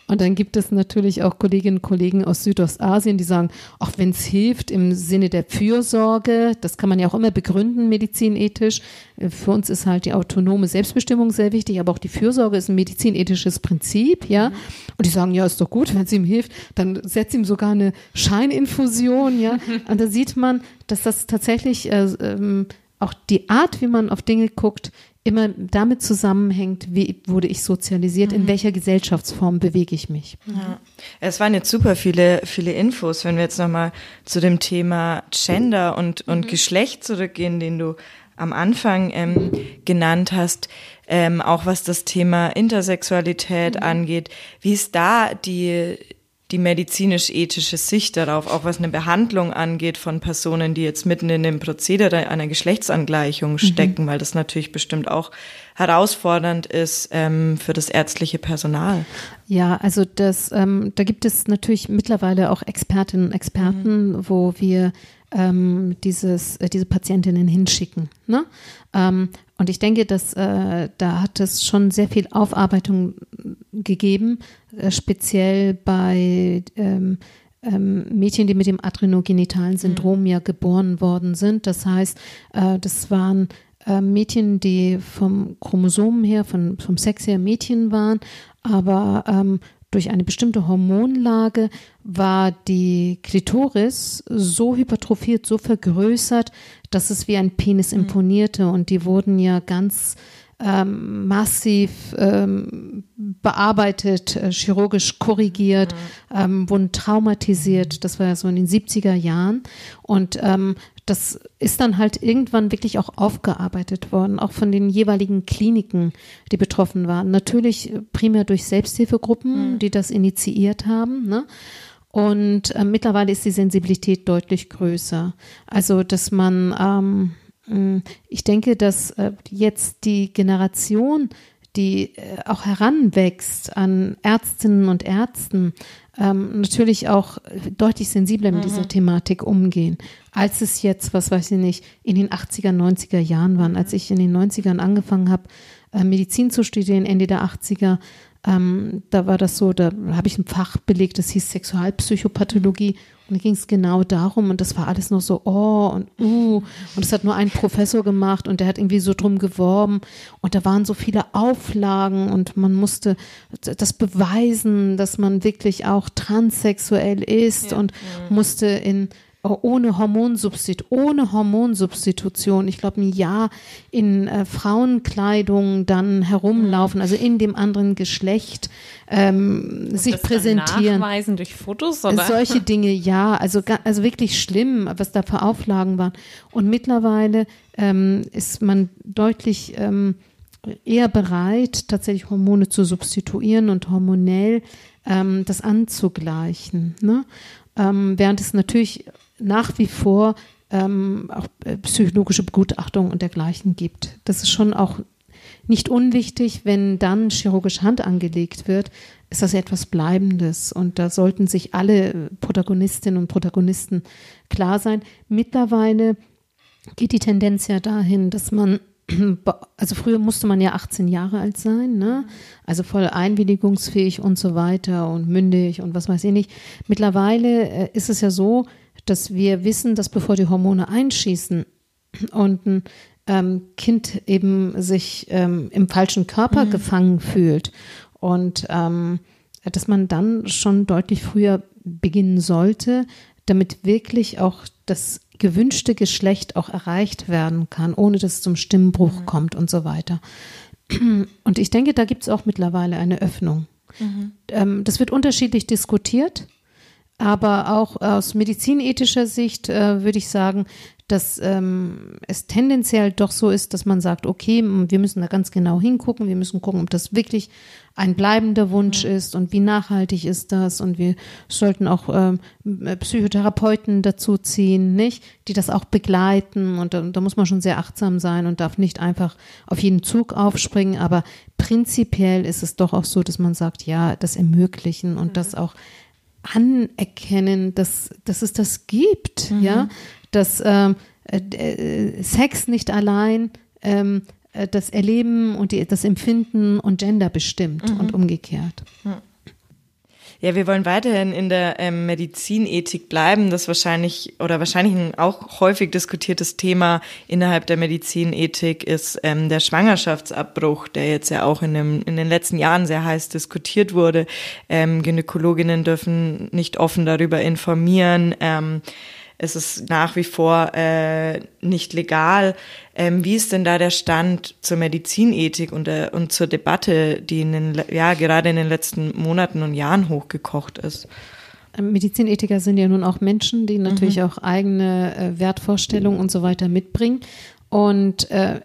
Und dann gibt es natürlich auch Kolleginnen und Kollegen aus Südostasien, die sagen, auch wenn es hilft im Sinne der Fürsorge, das kann man ja auch immer begründen, medizinethisch. Für uns ist halt die autonome Selbstbestimmung sehr wichtig, aber auch die Fürsorge ist ein medizinethisches Prinzip, ja. Mhm. Und die sagen, ja, ist doch gut, wenn es ihm hilft, dann setzt ihm sogar eine Scheininfusion, ja. <laughs> Und da sieht man, dass das tatsächlich äh, ähm, auch die Art, wie man auf Dinge guckt, immer damit zusammenhängt, wie wurde ich sozialisiert, mhm. in welcher Gesellschaftsform bewege ich mich. Ja. Es waren jetzt super viele, viele Infos, wenn wir jetzt nochmal zu dem Thema Gender und, und mhm. Geschlecht zurückgehen, den du am Anfang ähm, genannt hast, ähm, auch was das Thema Intersexualität mhm. angeht. Wie ist da die, die medizinisch-ethische Sicht darauf, auch was eine Behandlung angeht von Personen, die jetzt mitten in dem Prozedere einer Geschlechtsangleichung mhm. stecken, mhm. weil das natürlich bestimmt auch herausfordernd ist ähm, für das ärztliche Personal. Ja, also das, ähm, da gibt es natürlich mittlerweile auch Expertinnen und Experten, mhm. wo wir ähm, dieses, äh, diese Patientinnen hinschicken. Ne? Ähm, und ich denke, dass äh, da hat es schon sehr viel Aufarbeitung gegeben, äh, speziell bei ähm, ähm, Mädchen, die mit dem adrenogenitalen Syndrom mhm. ja geboren worden sind. Das heißt, äh, das waren äh, Mädchen, die vom Chromosomen her, von, vom Sex her Mädchen waren, aber ähm, durch eine bestimmte Hormonlage war die Klitoris so hypertrophiert, so vergrößert, dass es wie ein Penis mhm. imponierte. Und die wurden ja ganz ähm, massiv ähm, bearbeitet, äh, chirurgisch korrigiert, mhm. ähm, wurden traumatisiert. Das war ja so in den 70er Jahren. Und ähm, das ist dann halt irgendwann wirklich auch aufgearbeitet worden, auch von den jeweiligen Kliniken, die betroffen waren. Natürlich primär durch Selbsthilfegruppen, mhm. die das initiiert haben. Ne? Und äh, mittlerweile ist die Sensibilität deutlich größer. Also, dass man, ähm, hm, ich denke, dass äh, jetzt die Generation, die äh, auch heranwächst an Ärztinnen und Ärzten, ähm, natürlich auch deutlich sensibler mit mhm. dieser Thematik umgehen, als es jetzt, was weiß ich nicht, in den 80er, 90er Jahren waren. Als ich in den 90ern angefangen habe, äh, Medizin zu studieren, Ende der 80er, ähm, da war das so, da habe ich ein Fach belegt, das hieß Sexualpsychopathologie und da ging es genau darum und das war alles noch so, oh und uh und das hat nur ein Professor gemacht und der hat irgendwie so drum geworben und da waren so viele Auflagen und man musste das beweisen, dass man wirklich auch transsexuell ist ja. und musste in ohne Hormonsubstitution, ohne Hormonsubstitution, ich glaube ein Jahr in äh, Frauenkleidung dann herumlaufen, also in dem anderen Geschlecht ähm, sich das präsentieren. Nachweisen durch Fotos oder? Solche Dinge, ja, also also wirklich schlimm, was da für Auflagen waren. Und mittlerweile ähm, ist man deutlich ähm, eher bereit, tatsächlich Hormone zu substituieren und hormonell ähm, das anzugleichen. Ne? Ähm, während es natürlich nach wie vor ähm, auch äh, psychologische Begutachtung und dergleichen gibt. Das ist schon auch nicht unwichtig, wenn dann chirurgisch Hand angelegt wird, ist das etwas Bleibendes. Und da sollten sich alle Protagonistinnen und Protagonisten klar sein. Mittlerweile geht die Tendenz ja dahin, dass man, <clears throat> also früher musste man ja 18 Jahre alt sein, ne? also voll einwilligungsfähig und so weiter und mündig und was weiß ich nicht. Mittlerweile äh, ist es ja so, dass wir wissen, dass bevor die Hormone einschießen und ein ähm, Kind eben sich ähm, im falschen Körper mhm. gefangen fühlt und ähm, dass man dann schon deutlich früher beginnen sollte, damit wirklich auch das gewünschte Geschlecht auch erreicht werden kann, ohne dass es zum Stimmbruch mhm. kommt und so weiter. Und ich denke, da gibt es auch mittlerweile eine Öffnung. Mhm. Ähm, das wird unterschiedlich diskutiert. Aber auch aus medizinethischer Sicht äh, würde ich sagen, dass ähm, es tendenziell doch so ist, dass man sagt, okay, wir müssen da ganz genau hingucken, wir müssen gucken, ob das wirklich ein bleibender Wunsch mhm. ist und wie nachhaltig ist das. Und wir sollten auch ähm, Psychotherapeuten dazu ziehen, nicht, die das auch begleiten. Und da, da muss man schon sehr achtsam sein und darf nicht einfach auf jeden Zug aufspringen, aber prinzipiell ist es doch auch so, dass man sagt, ja, das ermöglichen und mhm. das auch anerkennen, dass, dass es das gibt, mhm. ja, dass ähm, äh, Sex nicht allein ähm, äh, das Erleben und die, das Empfinden und Gender bestimmt mhm. und umgekehrt. Mhm. Ja, wir wollen weiterhin in der ähm, Medizinethik bleiben. Das wahrscheinlich oder wahrscheinlich ein auch häufig diskutiertes Thema innerhalb der Medizinethik ist ähm, der Schwangerschaftsabbruch, der jetzt ja auch in, dem, in den letzten Jahren sehr heiß diskutiert wurde. Ähm, Gynäkologinnen dürfen nicht offen darüber informieren. Ähm, es ist nach wie vor äh, nicht legal. Ähm, wie ist denn da der Stand zur Medizinethik und, der, und zur Debatte, die in den, ja, gerade in den letzten Monaten und Jahren hochgekocht ist? Ähm, Medizinethiker sind ja nun auch Menschen, die natürlich mhm. auch eigene äh, Wertvorstellungen und so weiter mitbringen. Und äh,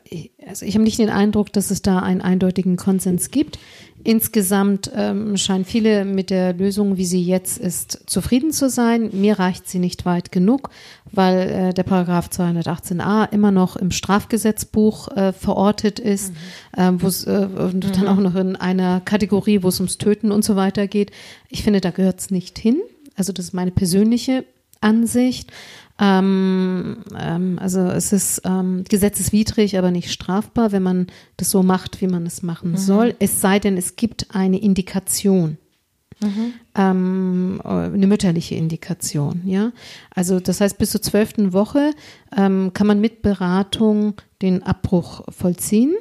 also ich habe nicht den Eindruck, dass es da einen eindeutigen Konsens gibt. Insgesamt ähm, scheinen viele mit der Lösung, wie sie jetzt ist, zufrieden zu sein. Mir reicht sie nicht weit genug, weil äh, der Paragraph 218a immer noch im Strafgesetzbuch äh, verortet ist, mhm. äh, wo es äh, und mhm. dann auch noch in einer Kategorie, wo es ums Töten und so weiter geht. Ich finde, da gehört es nicht hin. Also das ist meine persönliche Ansicht. Ähm, ähm, also es ist ähm, gesetzeswidrig, aber nicht strafbar, wenn man das so macht, wie man es machen mhm. soll. Es sei denn, es gibt eine Indikation. Mhm. Ähm, eine mütterliche Indikation, ja. Also das heißt, bis zur zwölften Woche ähm, kann man mit Beratung den Abbruch vollziehen.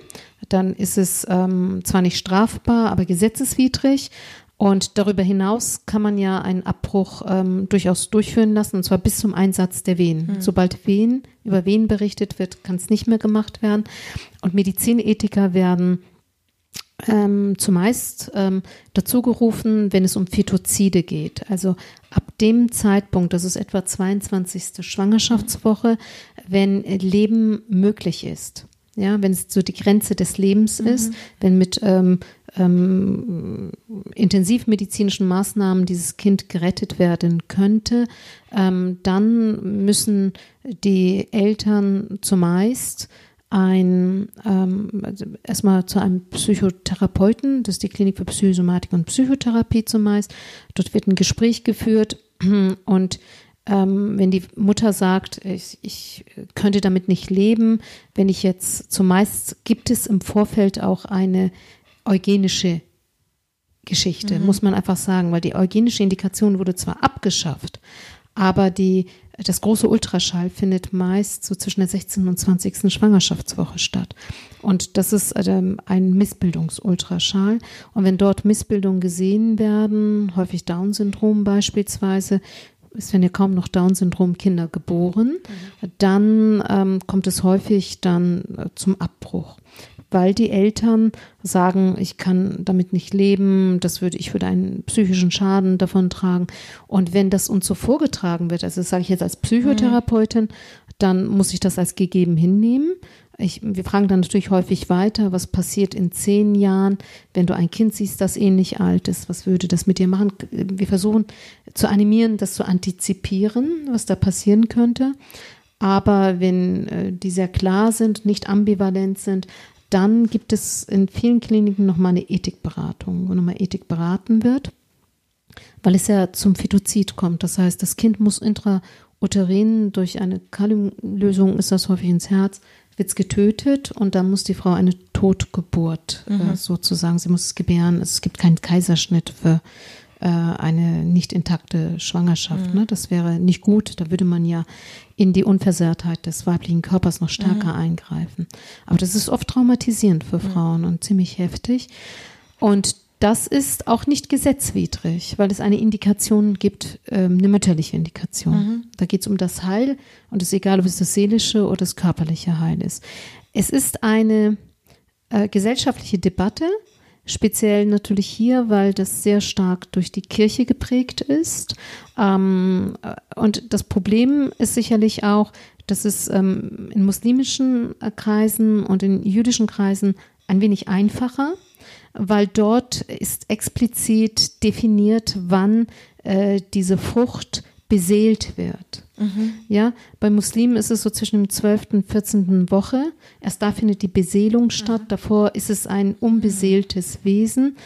Dann ist es ähm, zwar nicht strafbar, aber gesetzeswidrig. Und darüber hinaus kann man ja einen Abbruch ähm, durchaus durchführen lassen, und zwar bis zum Einsatz der Wehen. Mhm. Sobald Wehen, über Wehen berichtet wird, kann es nicht mehr gemacht werden. Und Medizinethiker werden ähm, zumeist ähm, dazu gerufen, wenn es um Fetozide geht. Also ab dem Zeitpunkt, das ist etwa 22. Schwangerschaftswoche, wenn Leben möglich ist. Ja, wenn es so die Grenze des Lebens mhm. ist, wenn mit ähm, ähm, intensivmedizinischen Maßnahmen dieses Kind gerettet werden könnte, ähm, dann müssen die Eltern zumeist ein ähm, also erstmal zu einem Psychotherapeuten, das ist die Klinik für Psychosomatik und Psychotherapie zumeist. Dort wird ein Gespräch geführt <clears throat> und ähm, wenn die Mutter sagt, ich, ich könnte damit nicht leben, wenn ich jetzt zumeist gibt es im Vorfeld auch eine eugenische Geschichte, mhm. muss man einfach sagen, weil die eugenische Indikation wurde zwar abgeschafft, aber die, das große Ultraschall findet meist so zwischen der 16. und 20. Schwangerschaftswoche statt. Und das ist ähm, ein Missbildungsultraschall. Und wenn dort Missbildungen gesehen werden, häufig Down-Syndrom beispielsweise, es werden ja kaum noch Down-Syndrom-Kinder geboren, mhm. dann ähm, kommt es häufig dann äh, zum Abbruch weil die Eltern sagen, ich kann damit nicht leben, das würde, ich würde einen psychischen Schaden davon tragen. Und wenn das uns so vorgetragen wird, also das sage ich jetzt als Psychotherapeutin, dann muss ich das als gegeben hinnehmen. Ich, wir fragen dann natürlich häufig weiter, was passiert in zehn Jahren, wenn du ein Kind siehst, das ähnlich alt ist, was würde das mit dir machen? Wir versuchen zu animieren, das zu antizipieren, was da passieren könnte. Aber wenn äh, die sehr klar sind, nicht ambivalent sind, dann gibt es in vielen Kliniken nochmal eine Ethikberatung, wo nochmal Ethik beraten wird, weil es ja zum Fetozid kommt. Das heißt, das Kind muss intrauterin durch eine Kaliumlösung, ist das häufig ins Herz, wird es getötet und dann muss die Frau eine Totgeburt äh, mhm. äh, sozusagen, sie muss es gebären. Es gibt keinen Kaiserschnitt für äh, eine nicht intakte Schwangerschaft. Mhm. Ne? Das wäre nicht gut. Da würde man ja in die Unversehrtheit des weiblichen Körpers noch stärker mhm. eingreifen. Aber das ist oft traumatisierend für Frauen mhm. und ziemlich heftig. Und das ist auch nicht gesetzwidrig, weil es eine Indikation gibt, ähm, eine mütterliche Indikation. Mhm. Da geht es um das Heil und es ist egal, ob es das seelische oder das körperliche Heil ist. Es ist eine äh, gesellschaftliche Debatte, Speziell natürlich hier, weil das sehr stark durch die Kirche geprägt ist. Ähm, und das Problem ist sicherlich auch, dass es ähm, in muslimischen Kreisen und in jüdischen Kreisen ein wenig einfacher, weil dort ist explizit definiert, wann äh, diese Frucht beseelt wird. Mhm. Ja, bei Muslimen ist es so zwischen dem 12. und 14. Woche. Erst da findet die Beseelung statt. Mhm. Davor ist es ein unbeseeltes Wesen.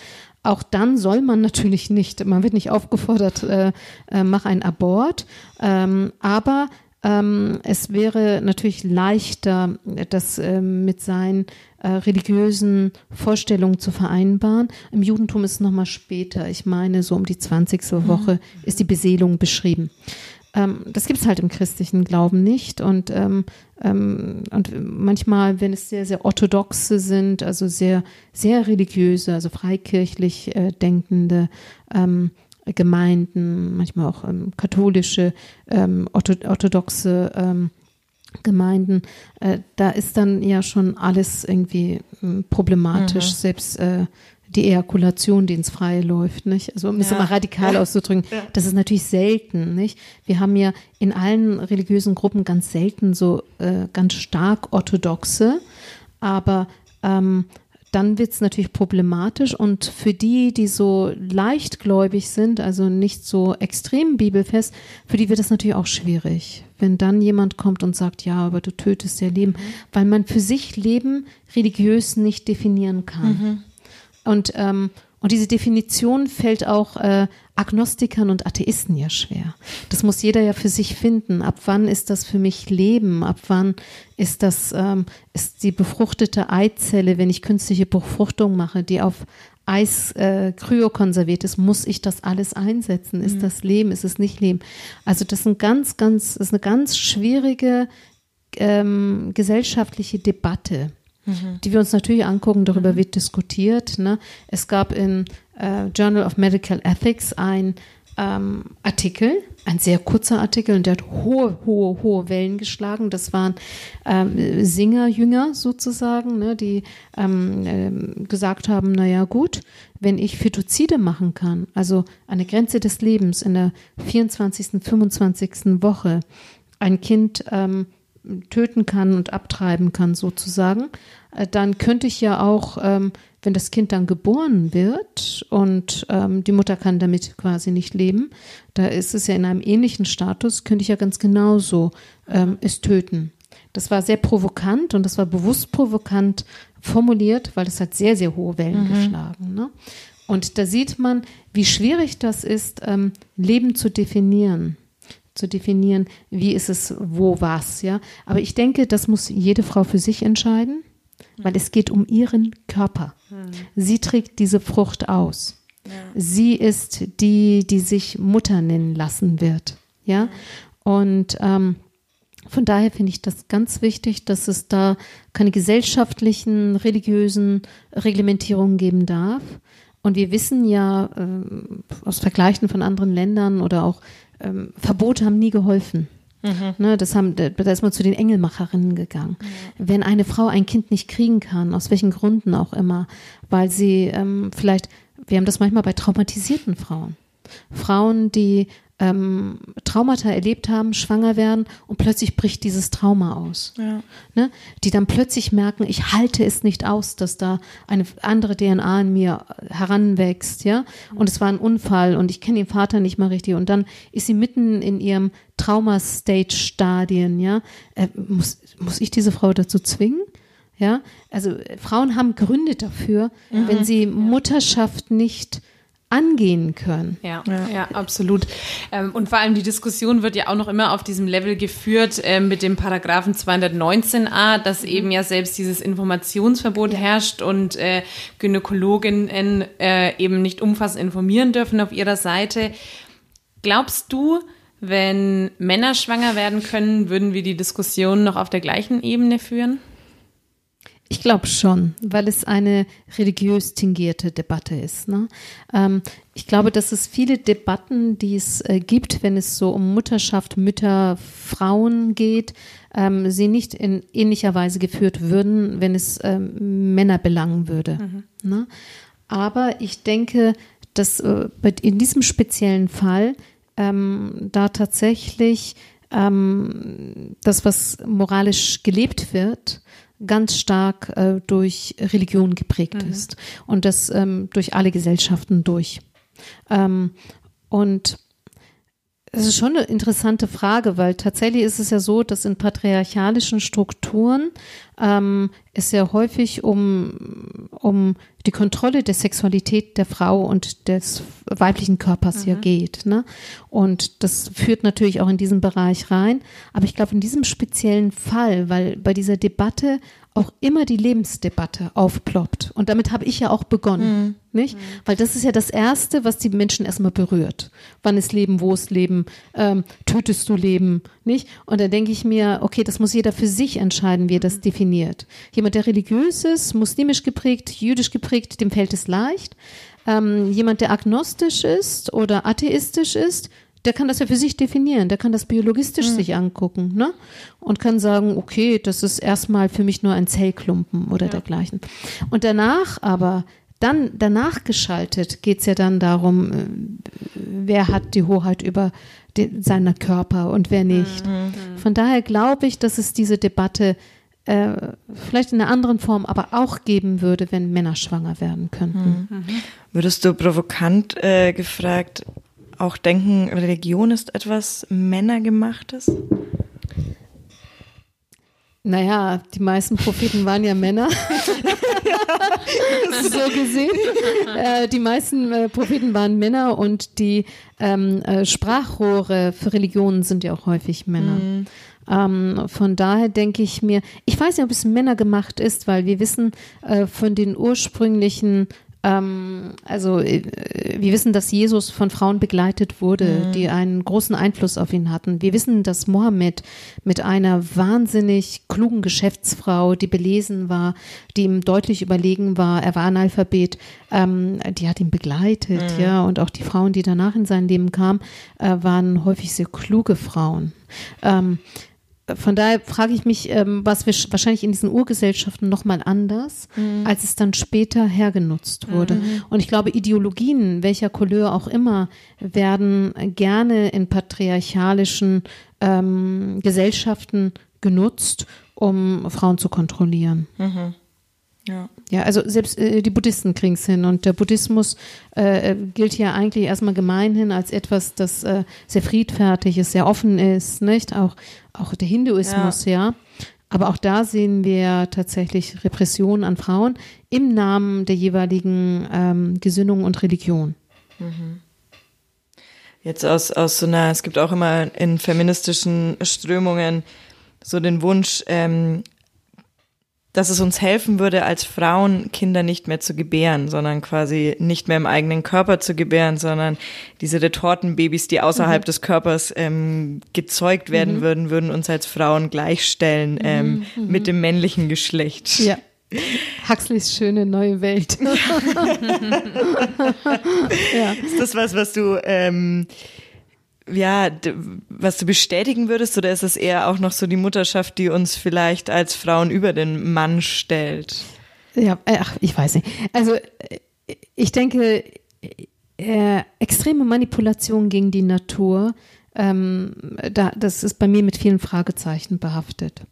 Auch dann soll man natürlich nicht, man wird nicht aufgefordert, äh, äh, mach ein Abort. Ähm, aber ähm, es wäre natürlich leichter, das äh, mit seinen äh, religiösen Vorstellungen zu vereinbaren. Im Judentum ist es nochmal später. Ich meine, so um die 20. Mhm. Woche ist die Beseelung beschrieben. Ähm, das gibt es halt im christlichen Glauben nicht. Und, ähm, ähm, und manchmal, wenn es sehr, sehr orthodoxe sind, also sehr, sehr religiöse, also freikirchlich äh, denkende ähm, Gemeinden, manchmal auch ähm, katholische, ähm, orthodoxe Gemeinden, äh, da ist dann ja schon alles irgendwie äh, problematisch, mhm. selbst äh, die Ejakulation, die ins Freie läuft, nicht? Also um es mal radikal ja. auszudrücken, ja. das ist natürlich selten, nicht? Wir haben ja in allen religiösen Gruppen ganz selten so äh, ganz stark orthodoxe, aber ähm, dann wird es natürlich problematisch und für die, die so leichtgläubig sind, also nicht so extrem bibelfest, für die wird es natürlich auch schwierig, wenn dann jemand kommt und sagt, ja, aber du tötest ja Leben, mhm. weil man für sich Leben religiös nicht definieren kann. Mhm. Und ähm, und diese Definition fällt auch äh, Agnostikern und Atheisten ja schwer. Das muss jeder ja für sich finden. Ab wann ist das für mich Leben? Ab wann ist das ähm, ist die befruchtete Eizelle, wenn ich künstliche Befruchtung mache, die auf Eis äh, kryokonserviert ist, muss ich das alles einsetzen? Ist mhm. das Leben? Ist es nicht Leben? Also das ist ein ganz, ganz, ist eine ganz schwierige ähm, gesellschaftliche Debatte mhm. die wir uns natürlich angucken, darüber mhm. wird diskutiert. Ne? Es gab im äh, Journal of Medical Ethics ein ähm, Artikel, ein sehr kurzer Artikel, und der hat hohe, hohe, hohe Wellen geschlagen. Das waren ähm, Singerjünger sozusagen, ne, die ähm, äh, gesagt haben, naja gut, wenn ich Phytozide machen kann, also eine Grenze des Lebens in der 24., 25. Woche, ein Kind ähm, töten kann und abtreiben kann sozusagen, äh, dann könnte ich ja auch, ähm, wenn das Kind dann geboren wird und ähm, die Mutter kann damit quasi nicht leben, da ist es ja in einem ähnlichen Status, könnte ich ja ganz genauso ähm, es töten. Das war sehr provokant und das war bewusst provokant formuliert, weil es hat sehr, sehr hohe Wellen mhm. geschlagen. Ne? Und da sieht man, wie schwierig das ist, Leben zu definieren zu definieren, wie ist es, wo, was, ja. Aber ich denke, das muss jede Frau für sich entscheiden weil es geht um ihren Körper. Hm. Sie trägt diese Frucht aus. Sie ist die, die sich Mutter nennen lassen wird. Ja. Und ähm, von daher finde ich das ganz wichtig, dass es da keine gesellschaftlichen, religiösen Reglementierungen geben darf. Und wir wissen ja äh, aus Vergleichen von anderen Ländern oder auch ähm, Verbote haben nie geholfen. Mhm. Ne, das haben, da ist man zu den Engelmacherinnen gegangen. Mhm. Wenn eine Frau ein Kind nicht kriegen kann, aus welchen Gründen auch immer, weil sie ähm, vielleicht, wir haben das manchmal bei traumatisierten Frauen. Frauen, die ähm, Traumata erlebt haben, schwanger werden und plötzlich bricht dieses Trauma aus. Ja. Ne? Die dann plötzlich merken, ich halte es nicht aus, dass da eine andere DNA in mir heranwächst, ja. Und es war ein Unfall und ich kenne den Vater nicht mal richtig. Und dann ist sie mitten in ihrem Trauma-Stage-Stadien, ja. Äh, muss, muss ich diese Frau dazu zwingen? Ja, also Frauen haben Gründe dafür, mhm. wenn sie Mutterschaft nicht angehen können. Ja, ja, ja absolut. Ähm, und vor allem die Diskussion wird ja auch noch immer auf diesem Level geführt äh, mit dem Paragraphen 219a, dass mhm. eben ja selbst dieses Informationsverbot ja. herrscht und äh, Gynäkologinnen äh, eben nicht umfassend informieren dürfen auf ihrer Seite. Glaubst du, wenn Männer schwanger werden können, würden wir die Diskussion noch auf der gleichen Ebene führen? Ich glaube schon, weil es eine religiös tingierte Debatte ist. Ne? Ähm, ich glaube, dass es viele Debatten, die es äh, gibt, wenn es so um Mutterschaft, Mütter, Frauen geht, ähm, sie nicht in ähnlicher Weise geführt würden, wenn es ähm, Männer belangen würde. Mhm. Ne? Aber ich denke, dass äh, in diesem speziellen Fall ähm, da tatsächlich ähm, das, was moralisch gelebt wird, ganz stark äh, durch Religion geprägt mhm. ist und das ähm, durch alle Gesellschaften durch. Ähm, und es ist schon eine interessante Frage, weil tatsächlich ist es ja so, dass in patriarchalischen Strukturen ähm, es sehr häufig um, um die Kontrolle der Sexualität der Frau und des weiblichen Körpers mhm. ja geht. Ne? Und das führt natürlich auch in diesen Bereich rein. Aber ich glaube, in diesem speziellen Fall, weil bei dieser Debatte auch immer die Lebensdebatte aufploppt. Und damit habe ich ja auch begonnen, mhm. Nicht? Mhm. Weil das ist ja das Erste, was die Menschen erstmal berührt. Wann ist Leben, wo ist Leben, ähm, tötest du Leben, nicht? Und da denke ich mir, okay, das muss jeder für sich entscheiden, wie er das mhm. definiert. Jemand, der religiös ist, muslimisch geprägt, jüdisch geprägt, dem fällt es leicht. Ähm, jemand, der agnostisch ist oder atheistisch ist, der kann das ja für sich definieren, der kann das biologistisch mhm. sich angucken, ne? Und kann sagen, okay, das ist erstmal für mich nur ein Zellklumpen oder ja. dergleichen. Und danach aber, dann danach geschaltet, geht es ja dann darum, äh, wer hat die Hoheit über die, seinen Körper und wer nicht. Mhm. Von daher glaube ich, dass es diese Debatte äh, vielleicht in einer anderen Form, aber auch geben würde, wenn Männer schwanger werden könnten. Mhm. Würdest du provokant äh, gefragt auch denken, Religion ist etwas Männergemachtes? Naja, die meisten Propheten waren ja Männer. <laughs> so gesehen. Äh, die meisten äh, Propheten waren Männer und die ähm, äh, Sprachrohre für Religionen sind ja auch häufig Männer. Mhm. Ähm, von daher denke ich mir, ich weiß nicht, ob es Männer gemacht ist, weil wir wissen äh, von den ursprünglichen ähm, also äh, wir wissen, dass Jesus von Frauen begleitet wurde, mhm. die einen großen Einfluss auf ihn hatten. Wir wissen, dass Mohammed mit einer wahnsinnig klugen Geschäftsfrau, die belesen war, die ihm deutlich überlegen war, er war Analphabet, ähm, die hat ihn begleitet, mhm. ja, und auch die Frauen, die danach in sein Leben kamen, äh, waren häufig sehr kluge Frauen. Ähm, von daher frage ich mich, ähm, was wir wahrscheinlich in diesen Urgesellschaften nochmal anders, mhm. als es dann später hergenutzt wurde. Mhm. Und ich glaube, Ideologien, welcher Couleur auch immer, werden gerne in patriarchalischen ähm, Gesellschaften genutzt, um Frauen zu kontrollieren. Mhm. Ja. ja, also selbst äh, die Buddhisten kriegen es hin und der Buddhismus äh, äh, gilt ja eigentlich erstmal gemeinhin als etwas, das äh, sehr friedfertig ist, sehr offen ist, nicht? Auch, auch der Hinduismus, ja. ja. Aber auch da sehen wir tatsächlich Repressionen an Frauen im Namen der jeweiligen ähm, Gesinnung und Religion. Mhm. Jetzt aus, aus so einer, es gibt auch immer in feministischen Strömungen so den Wunsch, ähm, dass es uns helfen würde, als Frauen Kinder nicht mehr zu gebären, sondern quasi nicht mehr im eigenen Körper zu gebären, sondern diese Retortenbabys, die außerhalb mhm. des Körpers ähm, gezeugt werden mhm. würden, würden uns als Frauen gleichstellen mhm. ähm, mhm. mit dem männlichen Geschlecht. Ja. Huxleys schöne neue Welt. <laughs> <laughs> ja. Ist das was, was du ähm, ja, was du bestätigen würdest, oder ist es eher auch noch so die Mutterschaft, die uns vielleicht als Frauen über den Mann stellt? Ja, ach, ich weiß nicht. Also ich denke, äh, extreme Manipulation gegen die Natur, ähm, da, das ist bei mir mit vielen Fragezeichen behaftet.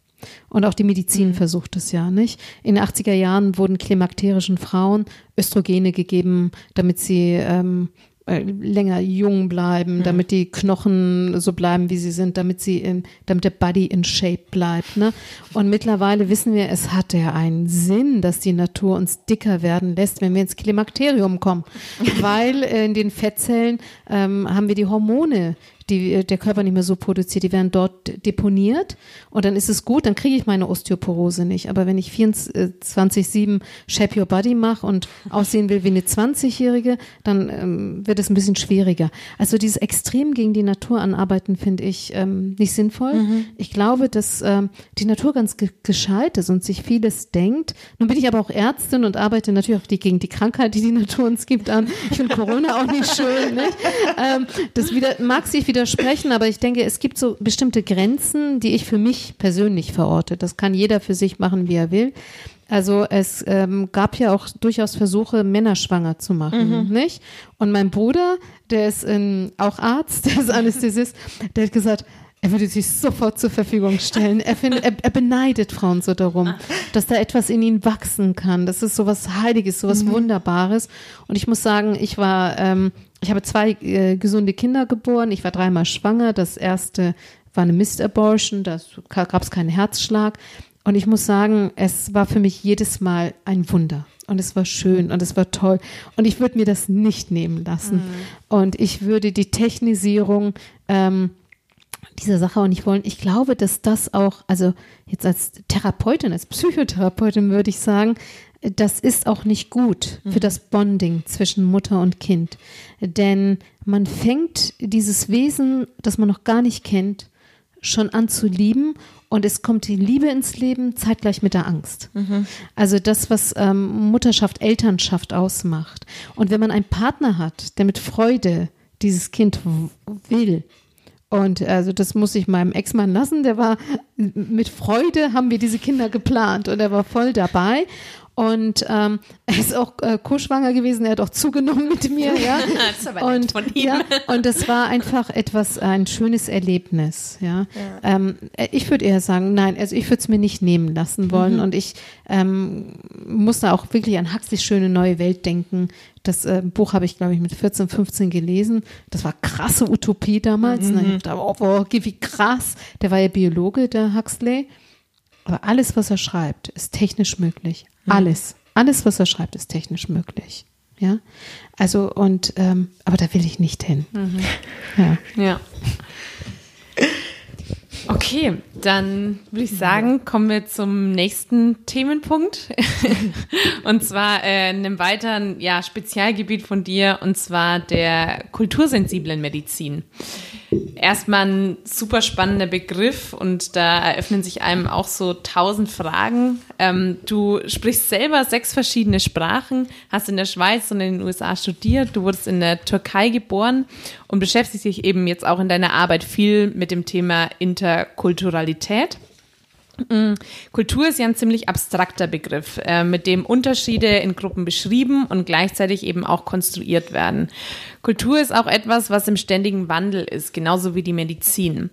Und auch die Medizin mhm. versucht es ja nicht. In den 80er Jahren wurden klimakterischen Frauen Östrogene gegeben, damit sie ähm, äh, länger jung bleiben, mhm. damit die Knochen so bleiben, wie sie sind, damit sie in, damit der Body in Shape bleibt. Ne? Und mittlerweile wissen wir, es hat ja einen Sinn, dass die Natur uns dicker werden lässt, wenn wir ins Klimakterium kommen, <laughs> weil in den Fettzellen ähm, haben wir die Hormone, die äh, der Körper nicht mehr so produziert, die werden dort deponiert und dann ist es gut, dann kriege ich meine Osteoporose nicht. Aber wenn ich 24-7 Shape Your Body mache und <laughs> aussehen will wie eine 20-Jährige, dann ähm, wird es ein bisschen schwieriger. Also dieses Extrem gegen die Natur anarbeiten finde ich ähm, nicht sinnvoll. Mhm. Ich glaube, dass ähm, die Natur ganz ge gescheit ist und sich vieles denkt. Nun bin ich aber auch Ärztin und arbeite natürlich auch die, gegen die Krankheit, die die Natur uns gibt, an. Ich finde Corona auch nicht schön. Nicht? Ähm, das wieder, mag sich wieder widersprechen, aber ich denke, es gibt so bestimmte Grenzen, die ich für mich persönlich verorte. Das kann jeder für sich machen, wie er will. Also es ähm, gab ja auch durchaus Versuche, Männer schwanger zu machen, mhm. nicht? Und mein Bruder, der ist in, auch Arzt, <laughs> der ist Anästhesist, der hat gesagt, er würde sich sofort zur Verfügung stellen. Er, findet, er, er, beneidet Frauen so darum, dass da etwas in ihnen wachsen kann. Das ist sowas Heiliges, sowas mhm. Wunderbares. Und ich muss sagen, ich war ähm, ich habe zwei äh, gesunde Kinder geboren. Ich war dreimal schwanger. Das erste war eine Mist-Abortion. Da gab es keinen Herzschlag. Und ich muss sagen, es war für mich jedes Mal ein Wunder. Und es war schön und es war toll. Und ich würde mir das nicht nehmen lassen. Mhm. Und ich würde die Technisierung ähm, dieser Sache auch nicht wollen. Ich glaube, dass das auch, also jetzt als Therapeutin, als Psychotherapeutin würde ich sagen, das ist auch nicht gut für mhm. das Bonding zwischen Mutter und Kind. Denn man fängt dieses Wesen, das man noch gar nicht kennt, schon an zu lieben und es kommt die Liebe ins Leben zeitgleich mit der Angst. Mhm. Also das, was ähm, Mutterschaft, Elternschaft ausmacht. Und wenn man einen Partner hat, der mit Freude dieses Kind will, und also das muss ich meinem Ex-Mann lassen, der war mit Freude, haben wir diese Kinder geplant und er war voll dabei. Und ähm, <laughs> er ist auch äh, co-schwanger gewesen, er hat auch zugenommen mit mir, ja. <laughs> das ist aber und, von ihm. Ja, und das war einfach etwas, ein schönes Erlebnis, ja. Ähm, ich würde eher sagen, nein, also ich würde es mir nicht nehmen lassen wollen Mhm. und ich ähm, muss da auch wirklich an Huxleys schöne neue Welt denken. Das äh, Buch habe ich, glaube ich, mit 14, 15 gelesen. Das war krasse Utopie damals. Ne? Ich dachte, oh, oh, wie krass. Der war ja Biologe, der Huxley. Aber alles, was er schreibt, ist technisch möglich. Alles. Alles, was er schreibt, ist technisch möglich. Ja. Also, und, ähm, aber da will ich nicht hin. Ja. Ja. Okay, dann würde ich sagen, kommen wir zum nächsten Themenpunkt. <laughs> und zwar äh, einem weiteren ja, Spezialgebiet von dir, und zwar der kultursensiblen Medizin. Erstmal ein super spannender Begriff und da eröffnen sich einem auch so tausend Fragen. Ähm, du sprichst selber sechs verschiedene Sprachen, hast in der Schweiz und in den USA studiert, du wurdest in der Türkei geboren und beschäftigst dich eben jetzt auch in deiner Arbeit viel mit dem Thema Interkulturalität. Mm, Kultur ist ja ein ziemlich abstrakter Begriff, äh, mit dem Unterschiede in Gruppen beschrieben und gleichzeitig eben auch konstruiert werden. Kultur ist auch etwas, was im ständigen Wandel ist, genauso wie die Medizin.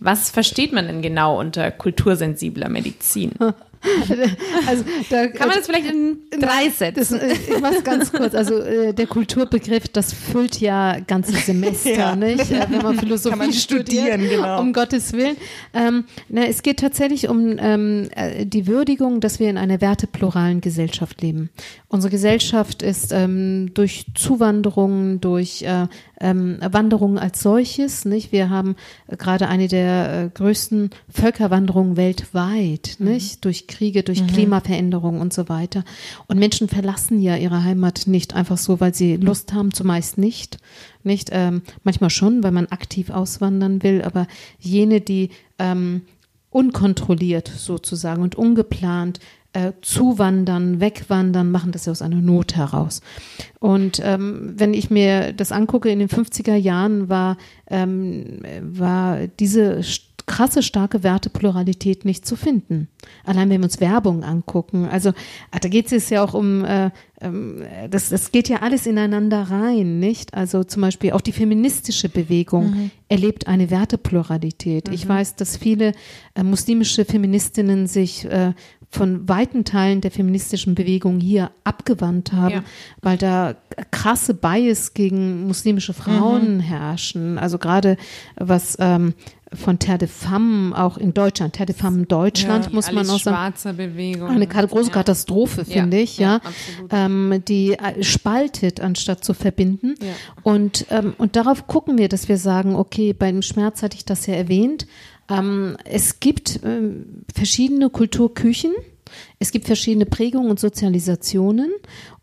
Was versteht man denn genau unter kultursensibler Medizin? <laughs> <laughs> Also, da, Kann man das vielleicht in drei Sätzen? Das, äh, ich mach's ganz kurz. Also äh, der Kulturbegriff, das füllt ja ganze Semester, <laughs> Ja. nicht? Äh, wenn man Philosophie Kann man studieren, studiert, genau. Um Gottes Willen. Ähm, na, es geht tatsächlich um ähm, äh, die Würdigung, dass wir in einer wertepluralen Gesellschaft leben. Unsere Gesellschaft ist ähm, durch Zuwanderung, durch äh, ähm, Wanderungen als solches, nicht? Wir haben äh, gerade eine der äh, größten Völkerwanderungen weltweit, nicht? Durch Kriege, durch Klimaveränderungen und so weiter. Und Menschen verlassen ja ihre Heimat nicht einfach so, weil sie Lust haben, zumeist nicht. Nicht, ähm, manchmal schon, weil man aktiv auswandern will, aber jene, die ähm, unkontrolliert sozusagen und ungeplant äh, zuwandern, wegwandern, machen das ja aus einer Not heraus. Und ähm, wenn ich mir das angucke, in den 50er Jahren war, ähm, war diese krasse, starke Wertepluralität nicht zu finden. Allein wenn wir uns Werbung angucken. Also ah, da geht es ja auch um, äh, ähm, das, das geht ja alles ineinander rein, nicht? Also zum Beispiel auch die feministische Bewegung erlebt eine Wertepluralität. Ich weiß, dass viele äh, muslimische Feministinnen sich äh, von weiten Teilen der feministischen Bewegung hier abgewandt haben, Ja. weil da krasse Bias gegen muslimische Frauen herrschen. Also gerade was ähm, von Terre de Femme auch in Deutschland, Terre de Femme Deutschland, muss man auch sagen, eine große Ja. Katastrophe, Ja, finde ich, ja, ja, absolut. ähm, die äh, spaltet, anstatt zu verbinden. Ja. Und, ähm, und darauf gucken wir, dass wir sagen, okay, beim Schmerz hatte ich das ja erwähnt. Ähm, es gibt ähm, verschiedene Kulturküchen. Es gibt verschiedene Prägungen und Sozialisationen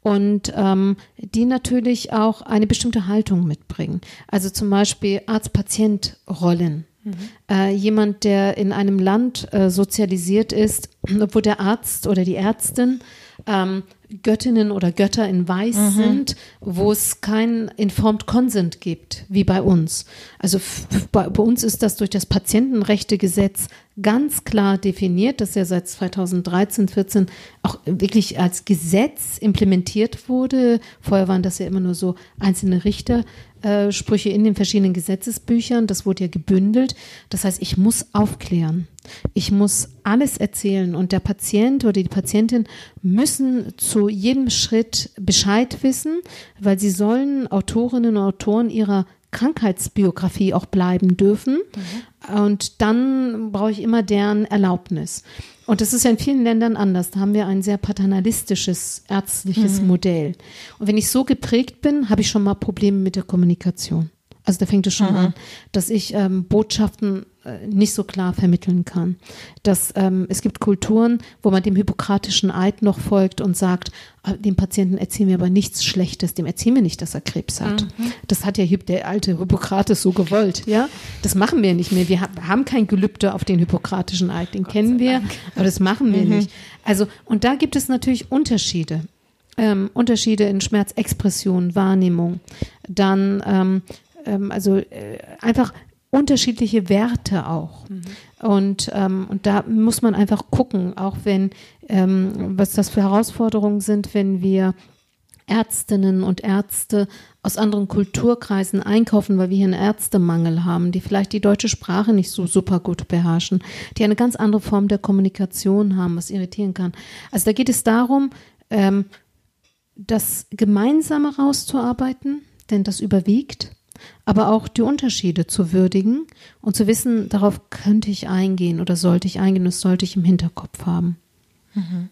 und ähm, die natürlich auch eine bestimmte Haltung mitbringen. Also zum Beispiel Arzt-Patient-Rollen. Äh, jemand, der in einem Land äh, sozialisiert ist, <clears throat> wo der Arzt oder die Ärztin ähm, Göttinnen oder Götter in Weiß sind, wo es kein Informed Consent gibt, wie bei uns. Also bei, bei uns ist das durch das Patientenrechtegesetz ganz klar definiert, das ja seit 2013, 14 auch wirklich als Gesetz implementiert wurde. Vorher waren das ja immer nur so einzelne Richter. Äh, Sprüche in den verschiedenen Gesetzesbüchern, das wurde ja gebündelt. Das heißt, ich muss aufklären. Ich muss alles erzählen und der Patient oder die Patientin müssen zu jedem Schritt Bescheid wissen, weil sie sollen Autorinnen und Autoren ihrer Krankheitsbiografie auch bleiben dürfen. Und dann brauche ich immer deren Erlaubnis. Und das ist ja in vielen Ländern anders. Da haben wir ein sehr paternalistisches ärztliches Modell. Und wenn ich so geprägt bin, habe ich schon mal Probleme mit der Kommunikation. Also da fängt es schon an, dass ich ähm, Botschaften nicht so klar vermitteln kann. Dass ähm, es gibt Kulturen, wo man dem hippokratischen Eid noch folgt und sagt, ah, dem Patienten erzählen wir aber nichts Schlechtes, dem erzählen wir nicht, dass er Krebs hat. Das hat ja der alte Hippokrates so gewollt, ja. Das machen wir nicht mehr. Wir ha- haben kein Gelübde auf den hippokratischen Eid, den kennen wir, aber das machen wir nicht. Also und da gibt es natürlich Unterschiede ähm, Unterschiede in Schmerzexpression, Wahrnehmung, dann ähm, ähm, also äh, einfach unterschiedliche Werte auch. Mhm. Und, ähm, und da muss man einfach gucken, auch wenn, ähm, was das für Herausforderungen sind, wenn wir Ärztinnen und Ärzte aus anderen Kulturkreisen einkaufen, weil wir hier einen Ärztemangel haben, die vielleicht die deutsche Sprache nicht so super gut beherrschen, die eine ganz andere Form der Kommunikation haben, was irritieren kann. Also da geht es darum, ähm, das Gemeinsame rauszuarbeiten, denn das überwiegt, aber auch die Unterschiede zu würdigen und zu wissen, darauf könnte ich eingehen oder sollte ich eingehen, das sollte ich im Hinterkopf haben. Mhm.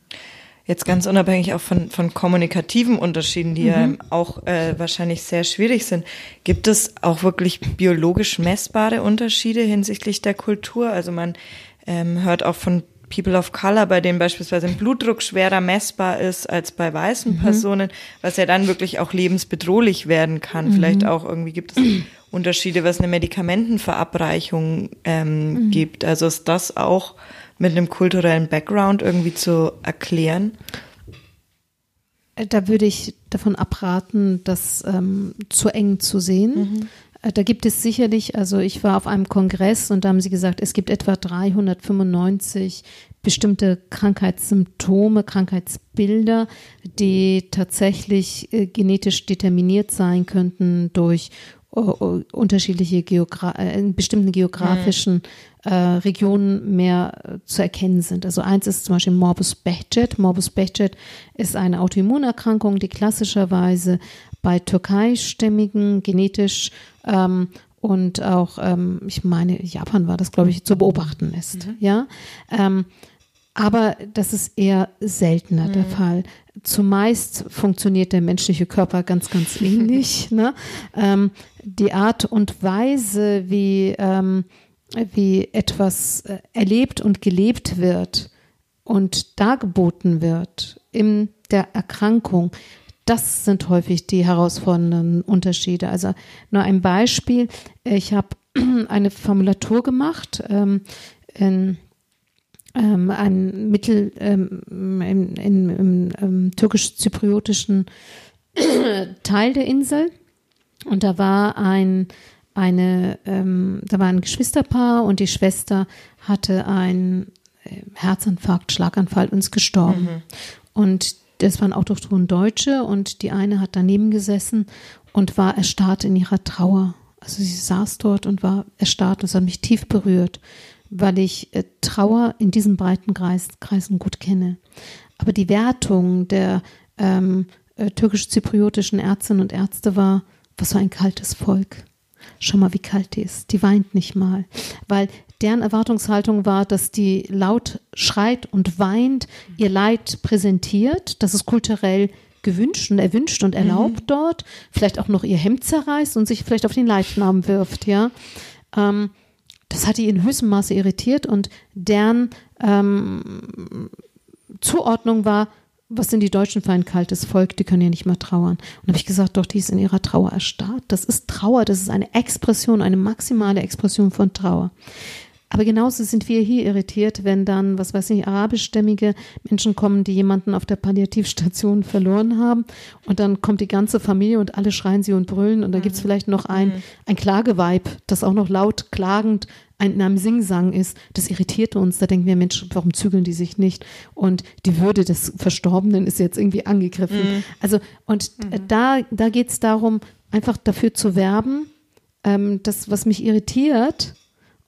Jetzt ganz unabhängig auch von, von kommunikativen Unterschieden, die mhm. ja auch äh, wahrscheinlich sehr schwierig sind, gibt es auch wirklich biologisch messbare Unterschiede hinsichtlich der Kultur? Also man ähm, hört auch von People of Color, bei denen beispielsweise ein Blutdruck schwerer messbar ist als bei weißen mhm. Personen, was ja dann wirklich auch lebensbedrohlich werden kann. Mhm. Vielleicht auch irgendwie gibt es <clears throat> Unterschiede, was eine Medikamentenverabreichung ähm, mhm. gibt. Also ist das auch mit einem kulturellen Background irgendwie zu erklären? Äh, da würde ich davon abraten, das ähm, zu eng zu sehen. Äh, da gibt es sicherlich, also ich war auf einem Kongress und da haben sie gesagt, es gibt etwa 395 bestimmte Krankheitssymptome, Krankheitsbilder, die tatsächlich äh, genetisch determiniert sein könnten durch uh, unterschiedliche Geogra in bestimmten geografischen mhm äh, Regionen mehr äh, zu erkennen sind. Also eins ist zum Beispiel Morbus Behçet. Morbus Behçet ist eine Autoimmunerkrankung, die klassischerweise bei türkeistämmigen genetisch ähm, und auch, ähm, ich meine, Japan war das, glaube ich, zu beobachten ist. Mhm. Ja. Ähm, aber das ist eher seltener mhm. der Fall. Zumeist funktioniert der menschliche Körper ganz, ganz <laughs> ähnlich. ne? Ähm, die Art und Weise, wie ähm, wie etwas äh, erlebt und gelebt wird und dargeboten wird in der Erkrankung, das sind häufig die herausfordernden Unterschiede. Also nur ein Beispiel. Ich habe <clears throat> eine Formulatur gemacht ähm, in ähm, ein Mittel ähm, in, in, im ähm, türkisch-zypriotischen <clears throat> Teil der Insel. Und da war ein eine, ähm, da war ein Geschwisterpaar und die Schwester hatte einen äh, Herzinfarkt, Schlaganfall und ist gestorben. Mhm. Und das waren autochthon Deutsche und die eine hat daneben gesessen und war erstarrt in ihrer Trauer. Also sie saß dort und war erstarrt und es hat mich tief berührt, weil ich äh, Trauer in diesen breiten Kreis, Kreisen gut kenne. Aber die Wertung der ähm, äh, türkisch-zypriotischen Ärztinnen und Ärzte war, was für ein kaltes Volk. Schau mal, wie kalt die ist. Die weint nicht mal. Weil deren Erwartungshaltung war, dass die laut schreit und weint, ihr Leid präsentiert. Das ist kulturell gewünscht und erwünscht und erlaubt mhm. dort. Vielleicht auch noch ihr Hemd zerreißt und sich vielleicht auf den Leichnam wirft, ja. Ähm, das hat die in höchstem Maße irritiert und deren ähm, Zuordnung war, was sind die Deutschen für ein kaltes Volk, die können ja nicht mehr trauern. Und habe ich gesagt, doch, die ist in ihrer Trauer erstarrt. Das ist Trauer, das ist eine Expression, eine maximale Expression von Trauer. Aber genauso sind wir hier irritiert, wenn dann, was weiß ich, arabischstämmige Menschen kommen, die jemanden auf der Palliativstation verloren haben. Und dann kommt die ganze Familie und alle schreien sie und brüllen. Und da gibt's mhm. vielleicht noch ein, mhm. ein Klageweib, das auch noch laut klagend in einem Singsang ist, das irritiert uns. Da denken wir, Mensch, warum zügeln die sich nicht? Und die Würde des Verstorbenen ist jetzt irgendwie angegriffen. Mhm. Also, und mhm. da, da geht es darum, einfach dafür zu werben, ähm, das, was mich irritiert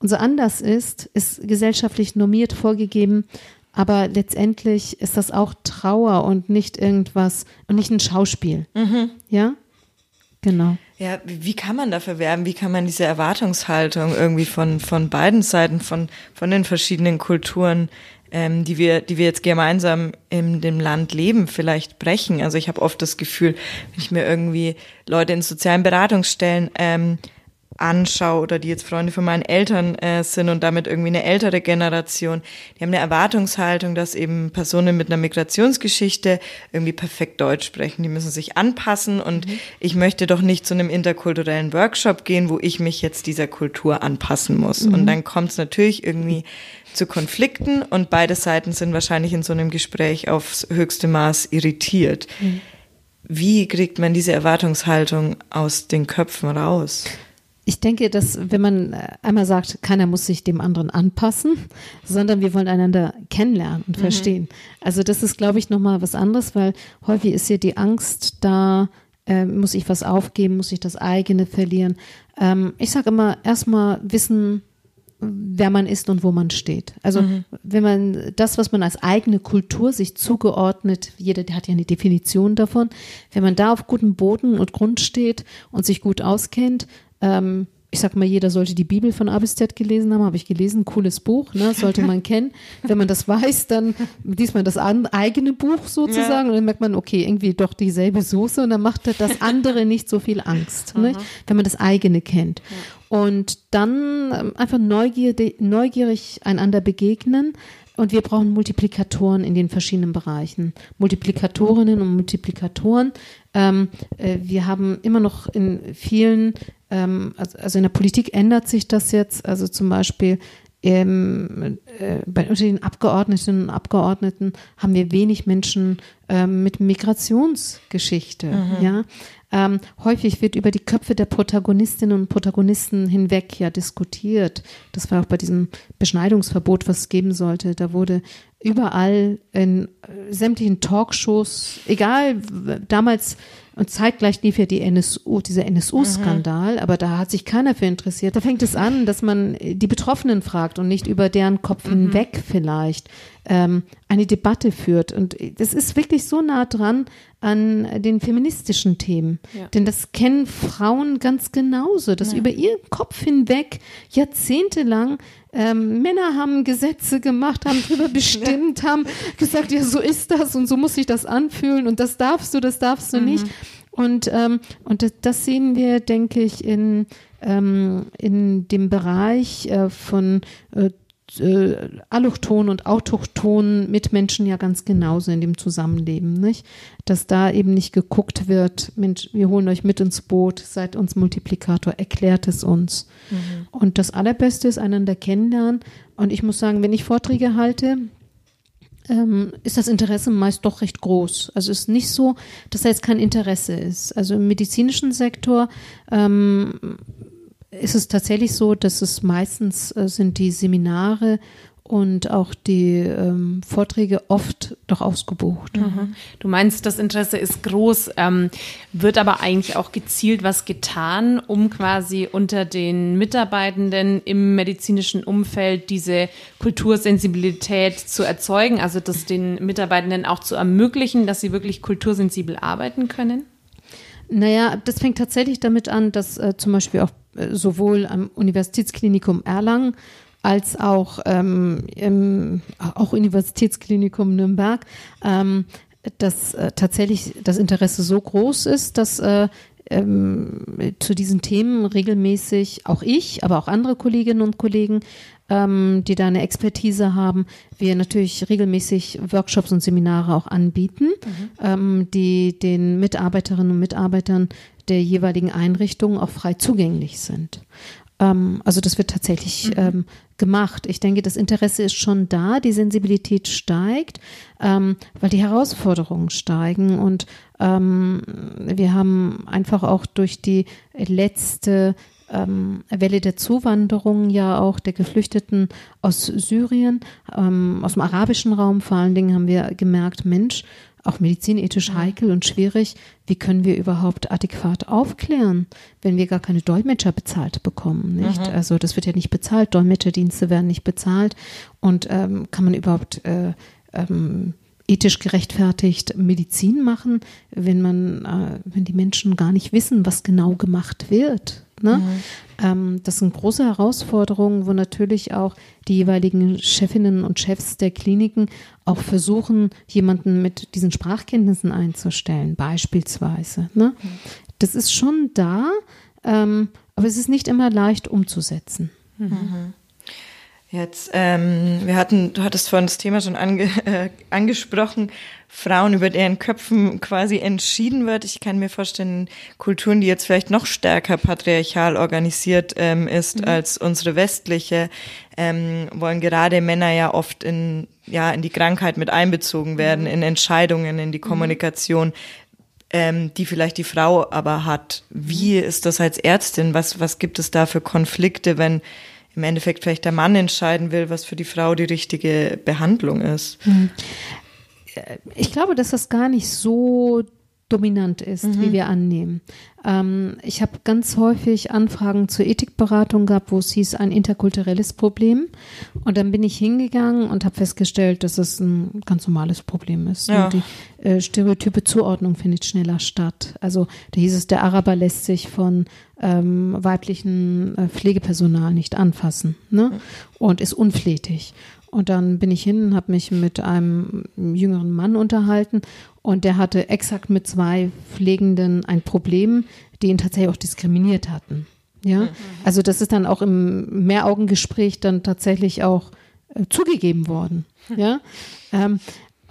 und so anders ist, ist gesellschaftlich normiert vorgegeben. Aber letztendlich ist das auch Trauer und nicht irgendwas und nicht ein Schauspiel. Mhm. Ja? Genau. Ja, wie kann man dafür werben? Wie kann man diese Erwartungshaltung irgendwie von, von beiden Seiten, von, von den verschiedenen Kulturen, ähm, die wir, die wir jetzt gemeinsam in dem Land leben, vielleicht brechen? Also ich habe oft das Gefühl, wenn ich mir irgendwie Leute in sozialen Beratungsstellen ähm, anschaue oder die jetzt Freunde von meinen Eltern äh, sind und damit irgendwie eine ältere Generation, die haben eine Erwartungshaltung, dass eben Personen mit einer Migrationsgeschichte irgendwie perfekt Deutsch sprechen. Die müssen sich anpassen und mhm. ich möchte doch nicht zu einem interkulturellen Workshop gehen, wo ich mich jetzt dieser Kultur anpassen muss. Mhm. Und dann kommt es natürlich irgendwie zu Konflikten und beide Seiten sind wahrscheinlich in so einem Gespräch aufs höchste Maß irritiert. Mhm. Wie kriegt man diese Erwartungshaltung aus den Köpfen raus? Ich denke, dass wenn man äh, einmal sagt, keiner muss sich dem anderen anpassen, sondern wir wollen einander kennenlernen und mhm. verstehen. Also das ist, glaube ich, nochmal was anderes, weil häufig ist ja die Angst da, äh, muss ich was aufgeben, muss ich das eigene verlieren. Ähm, ich sage immer, erstmal wissen, wer man ist und wo man steht. Also mhm. wenn man das, was man als eigene Kultur sich zugeordnet, jeder hat ja eine Definition davon, wenn man da auf gutem Boden und Grund steht und sich gut auskennt, ähm, ich sag mal, jeder sollte die Bibel von A bis Z gelesen haben, habe ich gelesen, cooles Buch, ne, sollte man kennen. <laughs> Wenn man das weiß, dann liest man das an, eigene Buch sozusagen ja. und dann merkt man, okay, irgendwie doch dieselbe Soße und dann macht das andere nicht so viel Angst, ne, wenn man das eigene kennt. Ja. Und dann ähm, einfach neugierig, neugierig einander begegnen, und wir brauchen Multiplikatoren in den verschiedenen Bereichen. Multiplikatorinnen und Multiplikatoren. Ähm, äh, wir haben immer noch in vielen ähm, also, also in der Politik ändert sich das jetzt. Also zum Beispiel ähm, äh, bei unter den Abgeordnetinnen und Abgeordneten haben wir wenig Menschen ähm, mit Migrationsgeschichte. Mhm. Ja, ähm, häufig wird über die Köpfe der Protagonistinnen und Protagonisten hinweg ja diskutiert. Das war auch bei diesem Beschneidungsverbot, was es geben sollte. Da wurde überall in äh, sämtlichen Talkshows, egal damals und zeitgleich lief ja die NSU, dieser NSU-Skandal, mhm. aber da hat sich keiner für interessiert. Da fängt es an, dass man die Betroffenen fragt und nicht über deren Kopf mhm. hinweg vielleicht ähm, eine Debatte führt. Und das ist wirklich so nah dran an den feministischen Themen. Ja. Denn das kennen Frauen ganz genauso, dass ja. über ihren Kopf hinweg jahrzehntelang ähm, Männer haben Gesetze gemacht, haben drüber <laughs> bestimmt, haben gesagt, ja, so ist das und so muss sich das anfühlen und das darfst du, das darfst du mhm. nicht. Und, ähm, und das, das sehen wir, denke ich, in, ähm, in dem Bereich äh, von äh, äh, Allochtonen und Autochtonen Mitmenschen ja ganz genauso in dem Zusammenleben, nicht? Dass da eben nicht geguckt wird, Mensch, wir holen euch mit ins Boot, seid uns Multiplikator, erklärt es uns. Mhm. Und das Allerbeste ist einander kennenlernen. Und ich muss sagen, wenn ich Vorträge halte, ähm, ist das Interesse meist doch recht groß. Also es ist nicht so, dass da jetzt kein Interesse ist. Also im medizinischen Sektor ähm, ist es tatsächlich so, dass es meistens äh, sind die Seminare und auch die ähm, Vorträge oft doch ausgebucht. Mhm. Du meinst, das Interesse ist groß, ähm, wird aber eigentlich auch gezielt was getan, um quasi unter den Mitarbeitenden im medizinischen Umfeld diese Kultursensibilität zu erzeugen, also das den Mitarbeitenden auch zu ermöglichen, dass sie wirklich kultursensibel arbeiten können? Naja, das fängt tatsächlich damit an, dass äh, zum Beispiel auch äh, sowohl am Universitätsklinikum Erlangen als auch ähm, im auch Universitätsklinikum Nürnberg, ähm, dass äh, tatsächlich das Interesse so groß ist, dass äh, ähm, zu diesen Themen regelmäßig auch ich, aber auch andere Kolleginnen und Kollegen, ähm, die da eine Expertise haben, wir natürlich regelmäßig Workshops und Seminare auch anbieten, mhm. ähm, die den Mitarbeiterinnen und Mitarbeitern der jeweiligen Einrichtungen auch frei zugänglich sind. Ähm, also das wird tatsächlich mhm. ähm, gemacht. Ich denke, das Interesse ist schon da, die Sensibilität steigt, ähm, weil die Herausforderungen steigen und ähm, wir haben einfach auch durch die letzte ähm, Welle der Zuwanderung ja auch der Geflüchteten aus Syrien, ähm, aus dem arabischen Raum vor allen Dingen haben wir gemerkt, Mensch, auch medizinethisch heikel und schwierig. Wie können wir überhaupt adäquat aufklären, wenn wir gar keine Dolmetscher bezahlt bekommen? Nicht? Mhm. Also das wird ja nicht bezahlt, Dolmetscherdienste werden nicht bezahlt und ähm, kann man überhaupt äh, ähm, ethisch gerechtfertigt Medizin machen, wenn man, äh, wenn die Menschen gar nicht wissen, was genau gemacht wird. Ne? Mhm. Ähm, das sind große Herausforderungen, wo natürlich auch die jeweiligen Chefinnen und Chefs der Kliniken auch versuchen, jemanden mit diesen Sprachkenntnissen einzustellen, beispielsweise. Ne? Mhm. Das ist schon da, ähm, aber es ist nicht immer leicht umzusetzen. Mhm. Jetzt, ähm, wir hatten, du hattest vorhin das Thema schon ange, <laughs> äh, angesprochen, Frauen, über deren Köpfen quasi entschieden wird. Ich kann mir vorstellen, Kulturen, die jetzt vielleicht noch stärker patriarchal organisiert ähm, ist mhm. als unsere westliche, ähm, wollen gerade Männer ja oft in, ja, in die Krankheit mit einbezogen werden, mhm. in Entscheidungen, in die mhm. Kommunikation. ähm, die vielleicht die Frau aber hat. Wie ist das als Ärztin? Was, was gibt es da für Konflikte, wenn im Endeffekt vielleicht der Mann entscheiden will, was für die Frau die richtige Behandlung ist? Hm. Ich glaube, dass das gar nicht so dominant ist, mhm. wie wir annehmen. Ähm, ich habe ganz häufig Anfragen zur Ethikberatung gehabt, wo es hieß, ein interkulturelles Problem. Und dann bin ich hingegangen und habe festgestellt, dass es ein ganz normales Problem ist. Ja. die äh, stereotype Zuordnung findet schneller statt. Also da hieß es, der Araber lässt sich von ähm, weiblichen äh, Pflegepersonal nicht anfassen ne? und ist unflätig. Und dann bin ich hin und habe mich mit einem jüngeren Mann unterhalten und der hatte exakt mit zwei Pflegenden ein Problem, die ihn tatsächlich auch diskriminiert hatten. Ja, mhm. also das ist dann auch im Mehraugengespräch dann tatsächlich auch äh, zugegeben worden. Ja, ähm,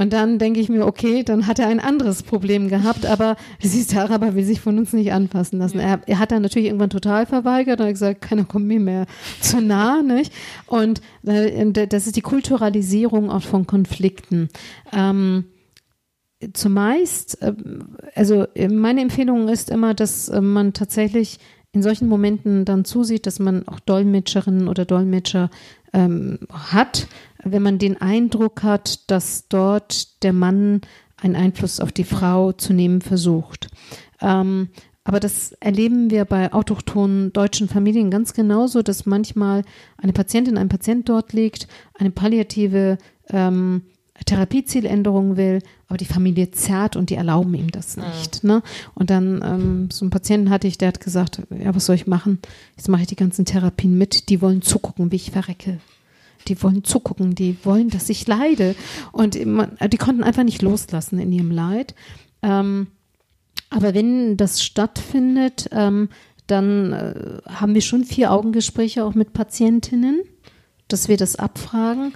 und dann denke ich mir, okay, dann hat er ein anderes Problem gehabt, aber <laughs> siehst der Araber will sich von uns nicht anfassen lassen. Er, er, hat dann natürlich irgendwann total verweigert und hat gesagt, keiner kommt mir mehr <laughs> zu nah, nicht? Und äh, das ist die Kulturalisierung auch von Konflikten. Ähm, zumeist, äh, also meine Empfehlung ist immer, dass äh, man tatsächlich in solchen Momenten dann zusieht, dass man auch Dolmetscherinnen oder Dolmetscher ähm, hat, wenn man den Eindruck hat, dass dort der Mann einen Einfluss auf die Frau zu nehmen versucht. Ähm, aber das erleben wir bei autochthonen deutschen Familien ganz genauso, dass manchmal eine Patientin, ein Patient dort liegt, eine palliative ähm, Therapiezieländerung will, aber die Familie zerrt und die erlauben ihm das nicht. Ja. Ne? Und dann ähm, so einen Patienten hatte ich, der hat gesagt, ja, was soll ich machen? Jetzt mache ich die ganzen Therapien mit, die wollen zugucken, wie ich verrecke die wollen zugucken, die wollen, dass ich leide. Und die konnten einfach nicht loslassen in ihrem Leid. Ähm, aber wenn das stattfindet, ähm, dann äh, haben wir schon vier Augengespräche auch mit Patientinnen, dass wir das abfragen.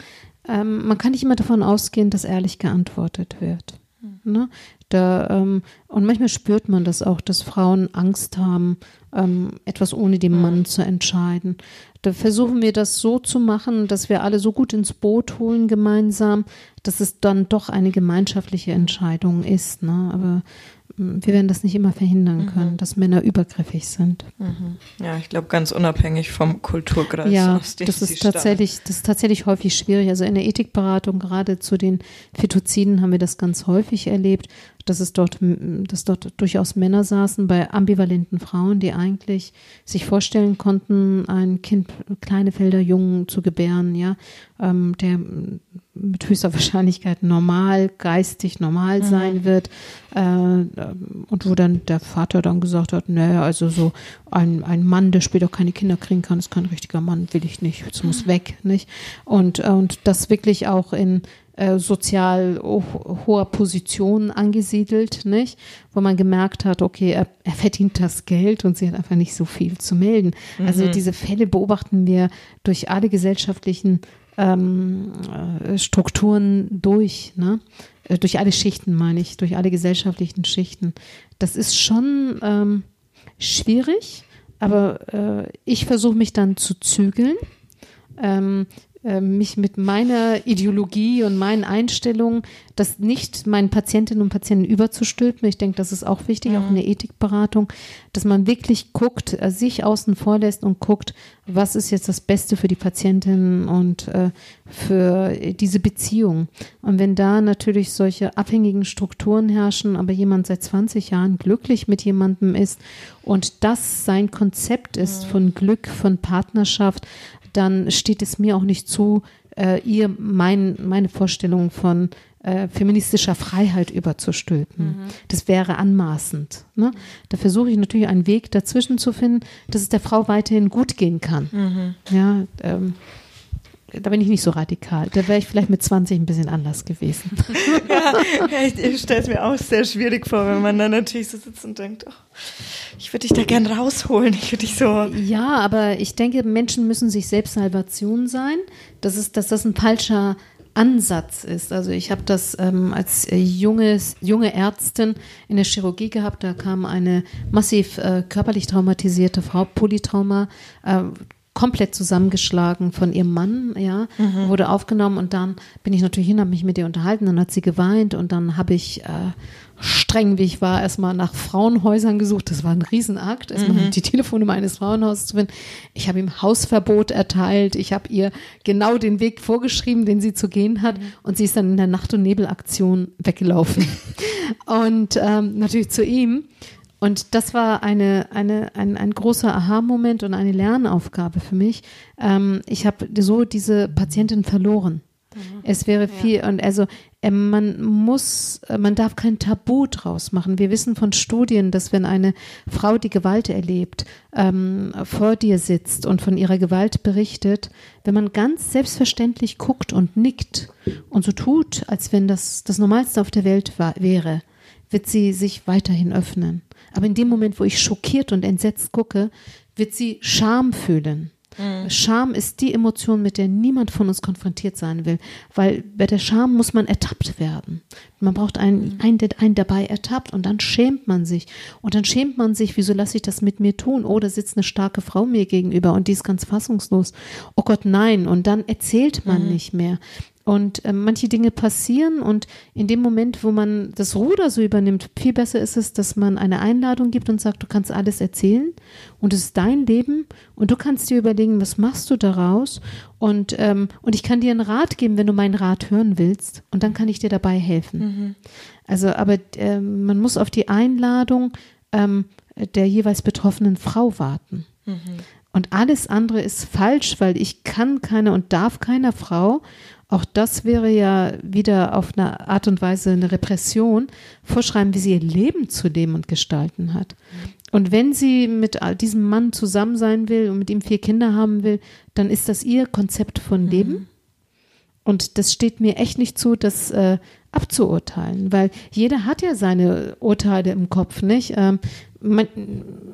Ähm, man kann nicht immer davon ausgehen, dass ehrlich geantwortet wird. Mhm. Ne? Da, ähm, und manchmal spürt man das auch, dass Frauen Angst haben, ähm, etwas ohne den Mann mhm. zu entscheiden. Da versuchen wir das so zu machen, dass wir alle so gut ins Boot holen gemeinsam, dass es dann doch eine gemeinschaftliche Entscheidung ist. Ne? Aber wir werden das nicht immer verhindern mhm. können, mhm. dass Männer übergriffig sind. Mhm. Ja, ich glaube, ganz unabhängig vom Kulturkreis. Ja, das ist tatsächlich, das ist tatsächlich häufig schwierig. Also in der Ethikberatung, gerade zu den Fetoziden, haben wir das ganz häufig erlebt, dass es dort, dass dort durchaus Männer saßen bei ambivalenten Frauen, die eigentlich sich vorstellen konnten, ein Kind, kleine Felder Jungen zu gebären, ja, ähm, der mit höchster Wahrscheinlichkeit normal, geistig normal mhm. sein wird, äh, und wo dann der Vater dann gesagt hat, naja, also so ein, ein Mann, der später keine Kinder kriegen kann, ist kein richtiger Mann, will ich nicht, es muss mhm. weg, nicht? Und, und das wirklich auch in äh, sozial hoher Position angesiedelt, nicht? Wo man gemerkt hat, okay, er, er, verdient das Geld und sie hat einfach nicht so viel zu melden. Also mhm. Also diese Fälle beobachten wir durch alle gesellschaftlichen ähm, äh, Strukturen durch, ne? Äh, durch alle Schichten meine ich, durch alle gesellschaftlichen Schichten. Das ist schon ähm, schwierig, aber äh, ich versuche mich dann zu zügeln. Ähm, äh, mich mit meiner Ideologie und meinen Einstellungen, das nicht meinen Patientinnen und Patienten überzustülpen. Ich denke, das ist auch wichtig, mhm. auch in der Ethikberatung, dass man wirklich guckt, äh, sich außen vor lässt und guckt, was ist jetzt das Beste für die Patientinnen und äh, für diese Beziehung. Und wenn da natürlich solche abhängigen Strukturen herrschen, aber jemand seit 20 Jahren glücklich mit jemandem ist und das sein Konzept ist mhm. von Glück, von Partnerschaft, dann steht es mir auch nicht zu, äh, ihr mein, meine Vorstellung von äh, feministischer Freiheit überzustülpen. Mhm. Das wäre anmaßend. Ne? Da versuche ich natürlich einen Weg dazwischen zu finden, dass es der Frau weiterhin gut gehen kann. Mhm. Ja, ähm, da bin ich nicht so radikal. Da wäre ich vielleicht mit 20 ein bisschen anders gewesen. ja, ich, ich stelle es mir auch sehr schwierig vor, wenn man dann natürlich so sitzt und denkt, oh, ich würde dich da gern rausholen. Ich würde dich so. Ja, aber ich denke, Menschen müssen sich selbst Salvation sein. Das ist, dass das ein falscher Ansatz ist. Also ich habe das ähm, als äh, junges, junge Ärztin in der Chirurgie gehabt. Da kam eine massiv äh, körperlich traumatisierte Frau, Polytrauma, äh, komplett zusammengeschlagen von ihrem Mann, ja, mhm. wurde aufgenommen und dann bin ich natürlich hin, habe mich mit ihr unterhalten, dann hat sie geweint und dann habe ich äh, streng, wie ich war, erstmal nach Frauenhäusern gesucht. Das war ein Riesenakt, erstmal mhm. die Telefonnummer eines Frauenhauses zu finden. Ich habe ihm Hausverbot erteilt. Ich habe ihr genau den Weg vorgeschrieben, den sie zu gehen hat. Mhm. Und sie ist dann in der Nacht- und Nebelaktion weggelaufen. <laughs> und ähm, natürlich zu ihm. Und das war eine, eine, ein, ein großer Aha-Moment und eine Lernaufgabe für mich. Ähm, ich habe so diese Patientin verloren. Mhm. Es wäre viel, ja. und also äh, man muss, äh, man darf kein Tabu draus machen. Wir wissen von Studien, dass wenn eine Frau, die Gewalt erlebt, ähm, vor dir sitzt und von ihrer Gewalt berichtet, wenn man ganz selbstverständlich guckt und nickt und so tut, als wenn das das Normalste auf der Welt war, wäre, wird sie sich weiterhin öffnen. Aber in dem Moment, wo ich schockiert und entsetzt gucke, wird sie Scham fühlen. Mhm. Scham ist die Emotion, mit der niemand von uns konfrontiert sein will, weil bei der Scham muss man ertappt werden. Man braucht einen, mhm. einen, der einen dabei ertappt und dann schämt man sich. Und dann schämt man sich, wieso lasse ich das mit mir tun? Oh, da sitzt eine starke Frau mir gegenüber und die ist ganz fassungslos. Oh Gott, nein. Und dann erzählt man mhm. nicht mehr. Und äh, manche Dinge passieren und in dem Moment, wo man das Ruder so übernimmt, viel besser ist es, dass man eine Einladung gibt und sagt, du kannst alles erzählen und es ist dein Leben und du kannst dir überlegen, was machst du daraus und, ähm, und ich kann dir einen Rat geben, wenn du meinen Rat hören willst und dann kann ich dir dabei helfen. Mhm. Also, aber äh, man muss auf die Einladung ähm, der jeweils betroffenen Frau warten. Mhm. Und alles andere ist falsch, weil ich kann keiner und darf keiner Frau auch das wäre ja wieder auf eine Art und Weise eine Repression, vorschreiben, wie sie ihr Leben zu leben und gestalten hat. Und wenn sie mit diesem Mann zusammen sein will und mit ihm vier Kinder haben will, dann ist das ihr Konzept von mhm. Leben. Mhm. Und das steht mir echt nicht zu, das äh, abzuurteilen, weil jeder hat ja seine Urteile im Kopf, nicht? Ähm, man,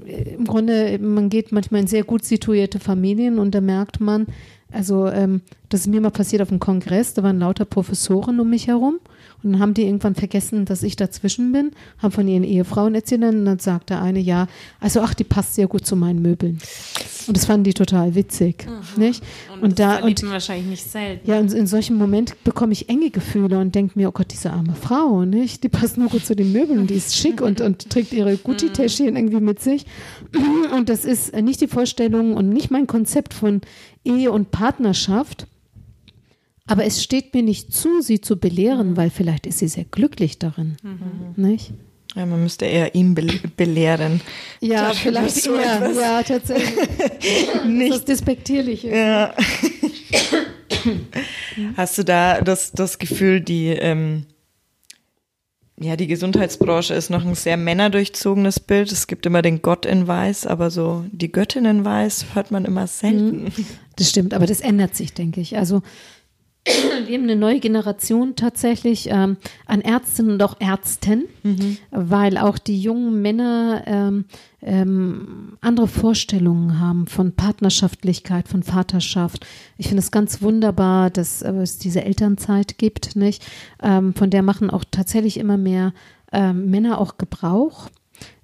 Im Grunde, man geht manchmal in sehr gut situierte Familien und da merkt man, also ähm, das ist mir mal passiert auf einem Kongress, da waren lauter Professoren um mich herum und dann haben die irgendwann vergessen, dass ich dazwischen bin, haben von ihren Ehefrauen erzählt und dann sagte eine, ja, also ach, die passt sehr gut zu meinen Möbeln. Und das fanden die total witzig, mhm. nicht? Und, und da und wahrscheinlich nicht selten. Ja, und in solchen Momenten bekomme ich enge Gefühle und denke mir, oh Gott, diese arme Frau, nicht? Die passt nur gut zu den Möbeln, die ist schick und, und trägt ihre Gucci-Täschchen irgendwie mit sich. Und das ist nicht die Vorstellung und nicht mein Konzept von Ehe und Partnerschaft. Aber es steht mir nicht zu, sie zu belehren, weil vielleicht ist sie sehr glücklich darin. Mhm. Nicht? Ja, man müsste eher ihn be belehren. Ja, Dafür vielleicht eher. Ja, tatsächlich. <laughs> nicht. Das Despektierliche. Ja. Hast du da das, das Gefühl, die, ähm, ja, die Gesundheitsbranche ist noch ein sehr männerdurchzogenes Bild. Es gibt immer den Gott in Weiß, aber so die Göttin in Weiß hört man immer selten. Mhm. Das stimmt, aber das ändert sich, denke ich. Also <clears throat> wir haben eine neue Generation tatsächlich ähm, an Ärztinnen und auch Ärzten, mhm. weil auch die jungen Männer ähm, ähm, andere Vorstellungen haben von Partnerschaftlichkeit, von Vaterschaft. Ich finde es ganz wunderbar, dass äh, es diese Elternzeit gibt, nicht? Ähm, von der machen auch tatsächlich immer mehr ähm, Männer auch Gebrauch.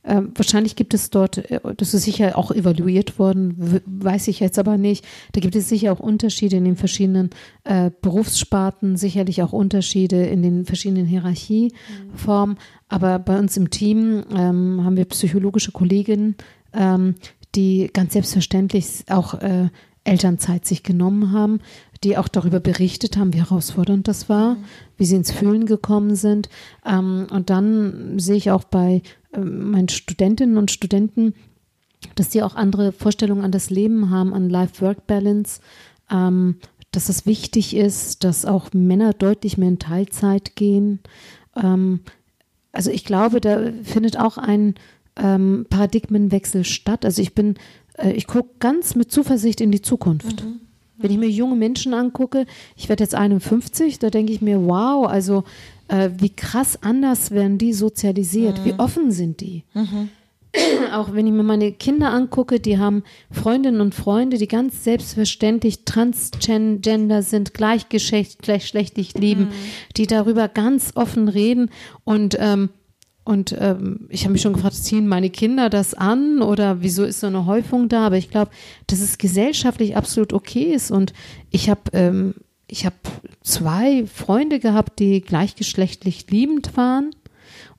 Ähm, wahrscheinlich gibt es dort, äh, das ist sicher auch evaluiert worden, weiß ich jetzt aber nicht. Da gibt es sicher auch Unterschiede in den verschiedenen äh, Berufssparten, sicherlich auch Unterschiede in den verschiedenen Hierarchieformen. Aber bei uns im Team ähm, haben wir psychologische Kolleginnen, ähm, die ganz selbstverständlich auch äh, Elternzeit sich genommen haben, die auch darüber berichtet haben, wie herausfordernd das war, mhm. wie sie ins Fühlen gekommen sind. Ähm, und dann sehe ich auch bei äh, meinen Studentinnen und Studenten, dass die auch andere Vorstellungen an das Leben haben, an Life-Work-Balance, ähm, dass es wichtig ist, dass auch Männer deutlich mehr in Teilzeit gehen. Ähm, also ich glaube, da findet auch ein ähm, Paradigmenwechsel statt. Also ich bin, äh, ich gucke ganz mit Zuversicht in die Zukunft. Mhm. Wenn ich mir junge Menschen angucke, ich werde jetzt 51, da denke ich mir, wow, also äh, wie krass anders werden die sozialisiert, mhm. wie offen sind die. Mhm. Auch wenn ich mir meine Kinder angucke, die haben Freundinnen und Freunde, die ganz selbstverständlich transgender sind, gleichgeschlechtlich lieben, mhm. die darüber ganz offen reden und ähm, und ähm, ich habe mich schon gefragt, ziehen meine Kinder das an oder wieso ist so eine Häufung da? Aber ich glaube, dass es gesellschaftlich absolut okay ist. Und ich habe ähm, ich habe zwei Freunde gehabt, die gleichgeschlechtlich liebend waren.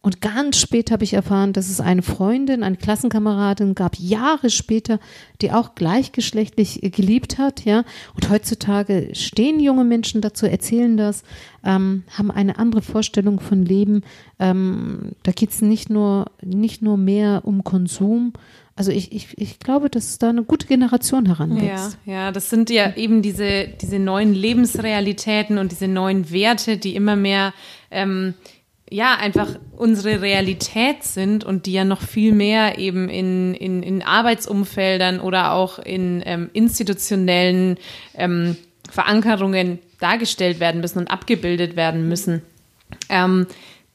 Und ganz spät habe ich erfahren, dass es eine Freundin, eine Klassenkameradin gab, Jahre später, die auch gleichgeschlechtlich geliebt hat, ja. Und heutzutage stehen junge Menschen dazu, erzählen das, ähm, haben eine andere Vorstellung von Leben. Ähm, da geht es nicht nur, nicht nur mehr um Konsum, also ich, ich, ich glaube, dass da eine gute Generation heranwächst. Ja, ja, das sind ja eben diese, diese neuen Lebensrealitäten und diese neuen Werte, die immer mehr ähm, ja, einfach unsere Realität sind und die ja noch viel mehr eben in, in, in Arbeitsumfeldern oder auch in ähm, institutionellen ähm, Verankerungen dargestellt werden müssen und abgebildet werden müssen. Ähm,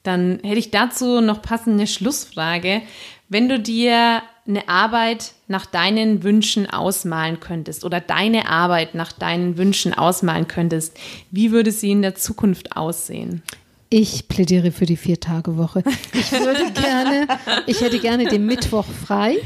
dann hätte ich dazu noch passende Schlussfrage. Wenn du dir eine Arbeit nach deinen Wünschen ausmalen könntest oder deine Arbeit nach deinen Wünschen ausmalen könntest, wie würde sie in der Zukunft aussehen? Ich plädiere für die Vier-Tage-Woche. Ich würde <laughs> gerne, ich hätte gerne den Mittwoch frei.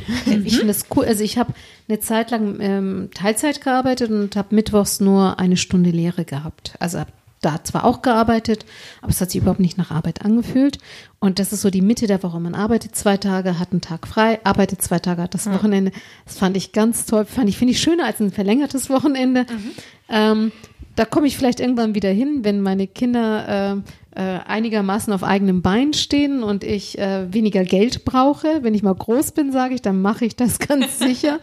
Ich finde es cool. Also ich habe eine Zeit lang ähm, Teilzeit gearbeitet und habe mittwochs nur eine Stunde Lehre gehabt. Also habe da zwar auch gearbeitet, aber es hat sich überhaupt nicht nach Arbeit angefühlt. Und das ist so die Mitte der Woche. Man arbeitet zwei Tage, hat einen Tag frei, arbeitet zwei Tage, hat das Wochenende. Das fand ich ganz toll. Fand ich, finde ich schöner als ein verlängertes Wochenende. Mhm. Ähm, da komme ich vielleicht irgendwann wieder hin, wenn meine Kinder äh, äh, einigermaßen auf eigenem Bein stehen und ich äh, weniger Geld brauche. Wenn ich mal groß bin, sage ich, dann mache ich das <laughs> ganz sicher.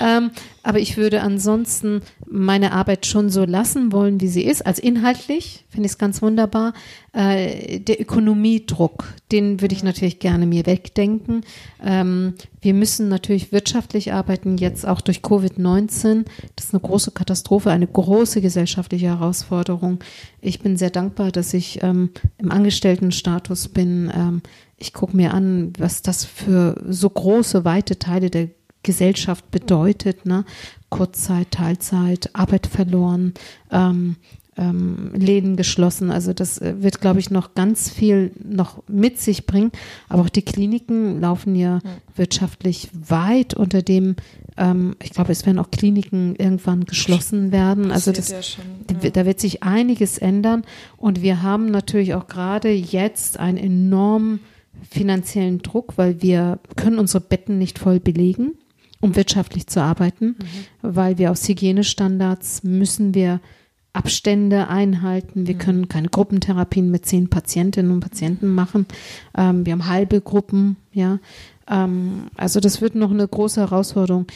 Ähm, aber ich würde ansonsten meine Arbeit schon so lassen wollen, wie sie ist. Also inhaltlich finde ich es ganz wunderbar. Äh, der Ökonomiedruck, den würde ich natürlich gerne mir wegdenken. Ähm, wir müssen natürlich wirtschaftlich arbeiten, jetzt auch durch Covid-19. Das ist eine große Katastrophe, eine große gesellschaftliche Herausforderung. Ich bin sehr dankbar, dass ich ähm, im Angestelltenstatus bin. Ähm, ich gucke mir an, was das für so große, weite Teile der Gesellschaft bedeutet. Ne? Kurzzeit, Teilzeit, Arbeit verloren, ähm, ähm, Läden geschlossen. Also das äh, wird, glaube ich, noch ganz viel noch mit sich bringen. Aber auch die Kliniken laufen ja, ja. wirtschaftlich weit unter dem, ähm, ich glaube, es werden auch Kliniken irgendwann geschlossen werden. Also das, ja schon, ja. da wird sich einiges ändern. Und wir haben natürlich auch gerade jetzt einen enormen finanziellen Druck, weil wir können unsere Betten nicht voll belegen um wirtschaftlich zu arbeiten, mhm. weil wir aus Hygienestandards müssen wir Abstände einhalten. Wir mhm. können keine Gruppentherapien mit zehn Patientinnen und Patienten machen. Ähm, wir haben halbe Gruppen, ja. Ähm, also das wird noch eine große Herausforderung.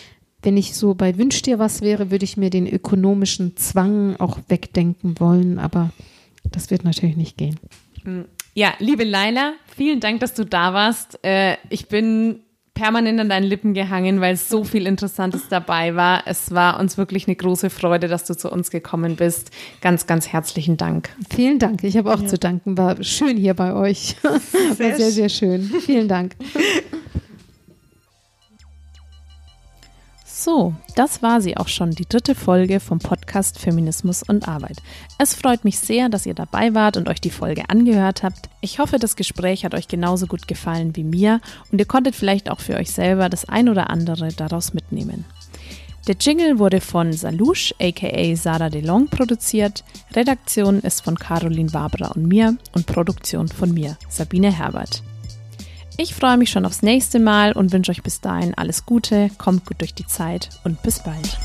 Wenn ich so bei Wünsch dir was wäre, würde ich mir den ökonomischen Zwang auch wegdenken wollen, aber das wird natürlich nicht gehen. Ja, liebe Laila, vielen Dank, dass du da warst. Äh, ich bin permanent an deinen Lippen gehangen, weil so viel Interessantes dabei war. Es war uns wirklich eine große Freude, dass du zu uns gekommen bist. Ganz, ganz herzlichen Dank. Vielen Dank. Ich habe auch ja. zu danken. War schön hier bei euch. <laughs> Sehr war sehr, sehr schön. Vielen Dank. <laughs> So, das war sie auch schon, die dritte Folge vom Podcast Feminismus und Arbeit. Es freut mich sehr, dass ihr dabei wart und euch die Folge angehört habt. Ich hoffe, das Gespräch hat euch genauso gut gefallen wie mir und ihr konntet vielleicht auch für euch selber das ein oder andere daraus mitnehmen. Der Jingle wurde von Salouche aka Sarah DeLong produziert. Redaktion ist von Caroline Wabra und mir und Produktion von mir, Sabine Herbert. Ich freue mich schon aufs nächste Mal und wünsche euch bis dahin alles Gute, kommt gut durch die Zeit und bis bald.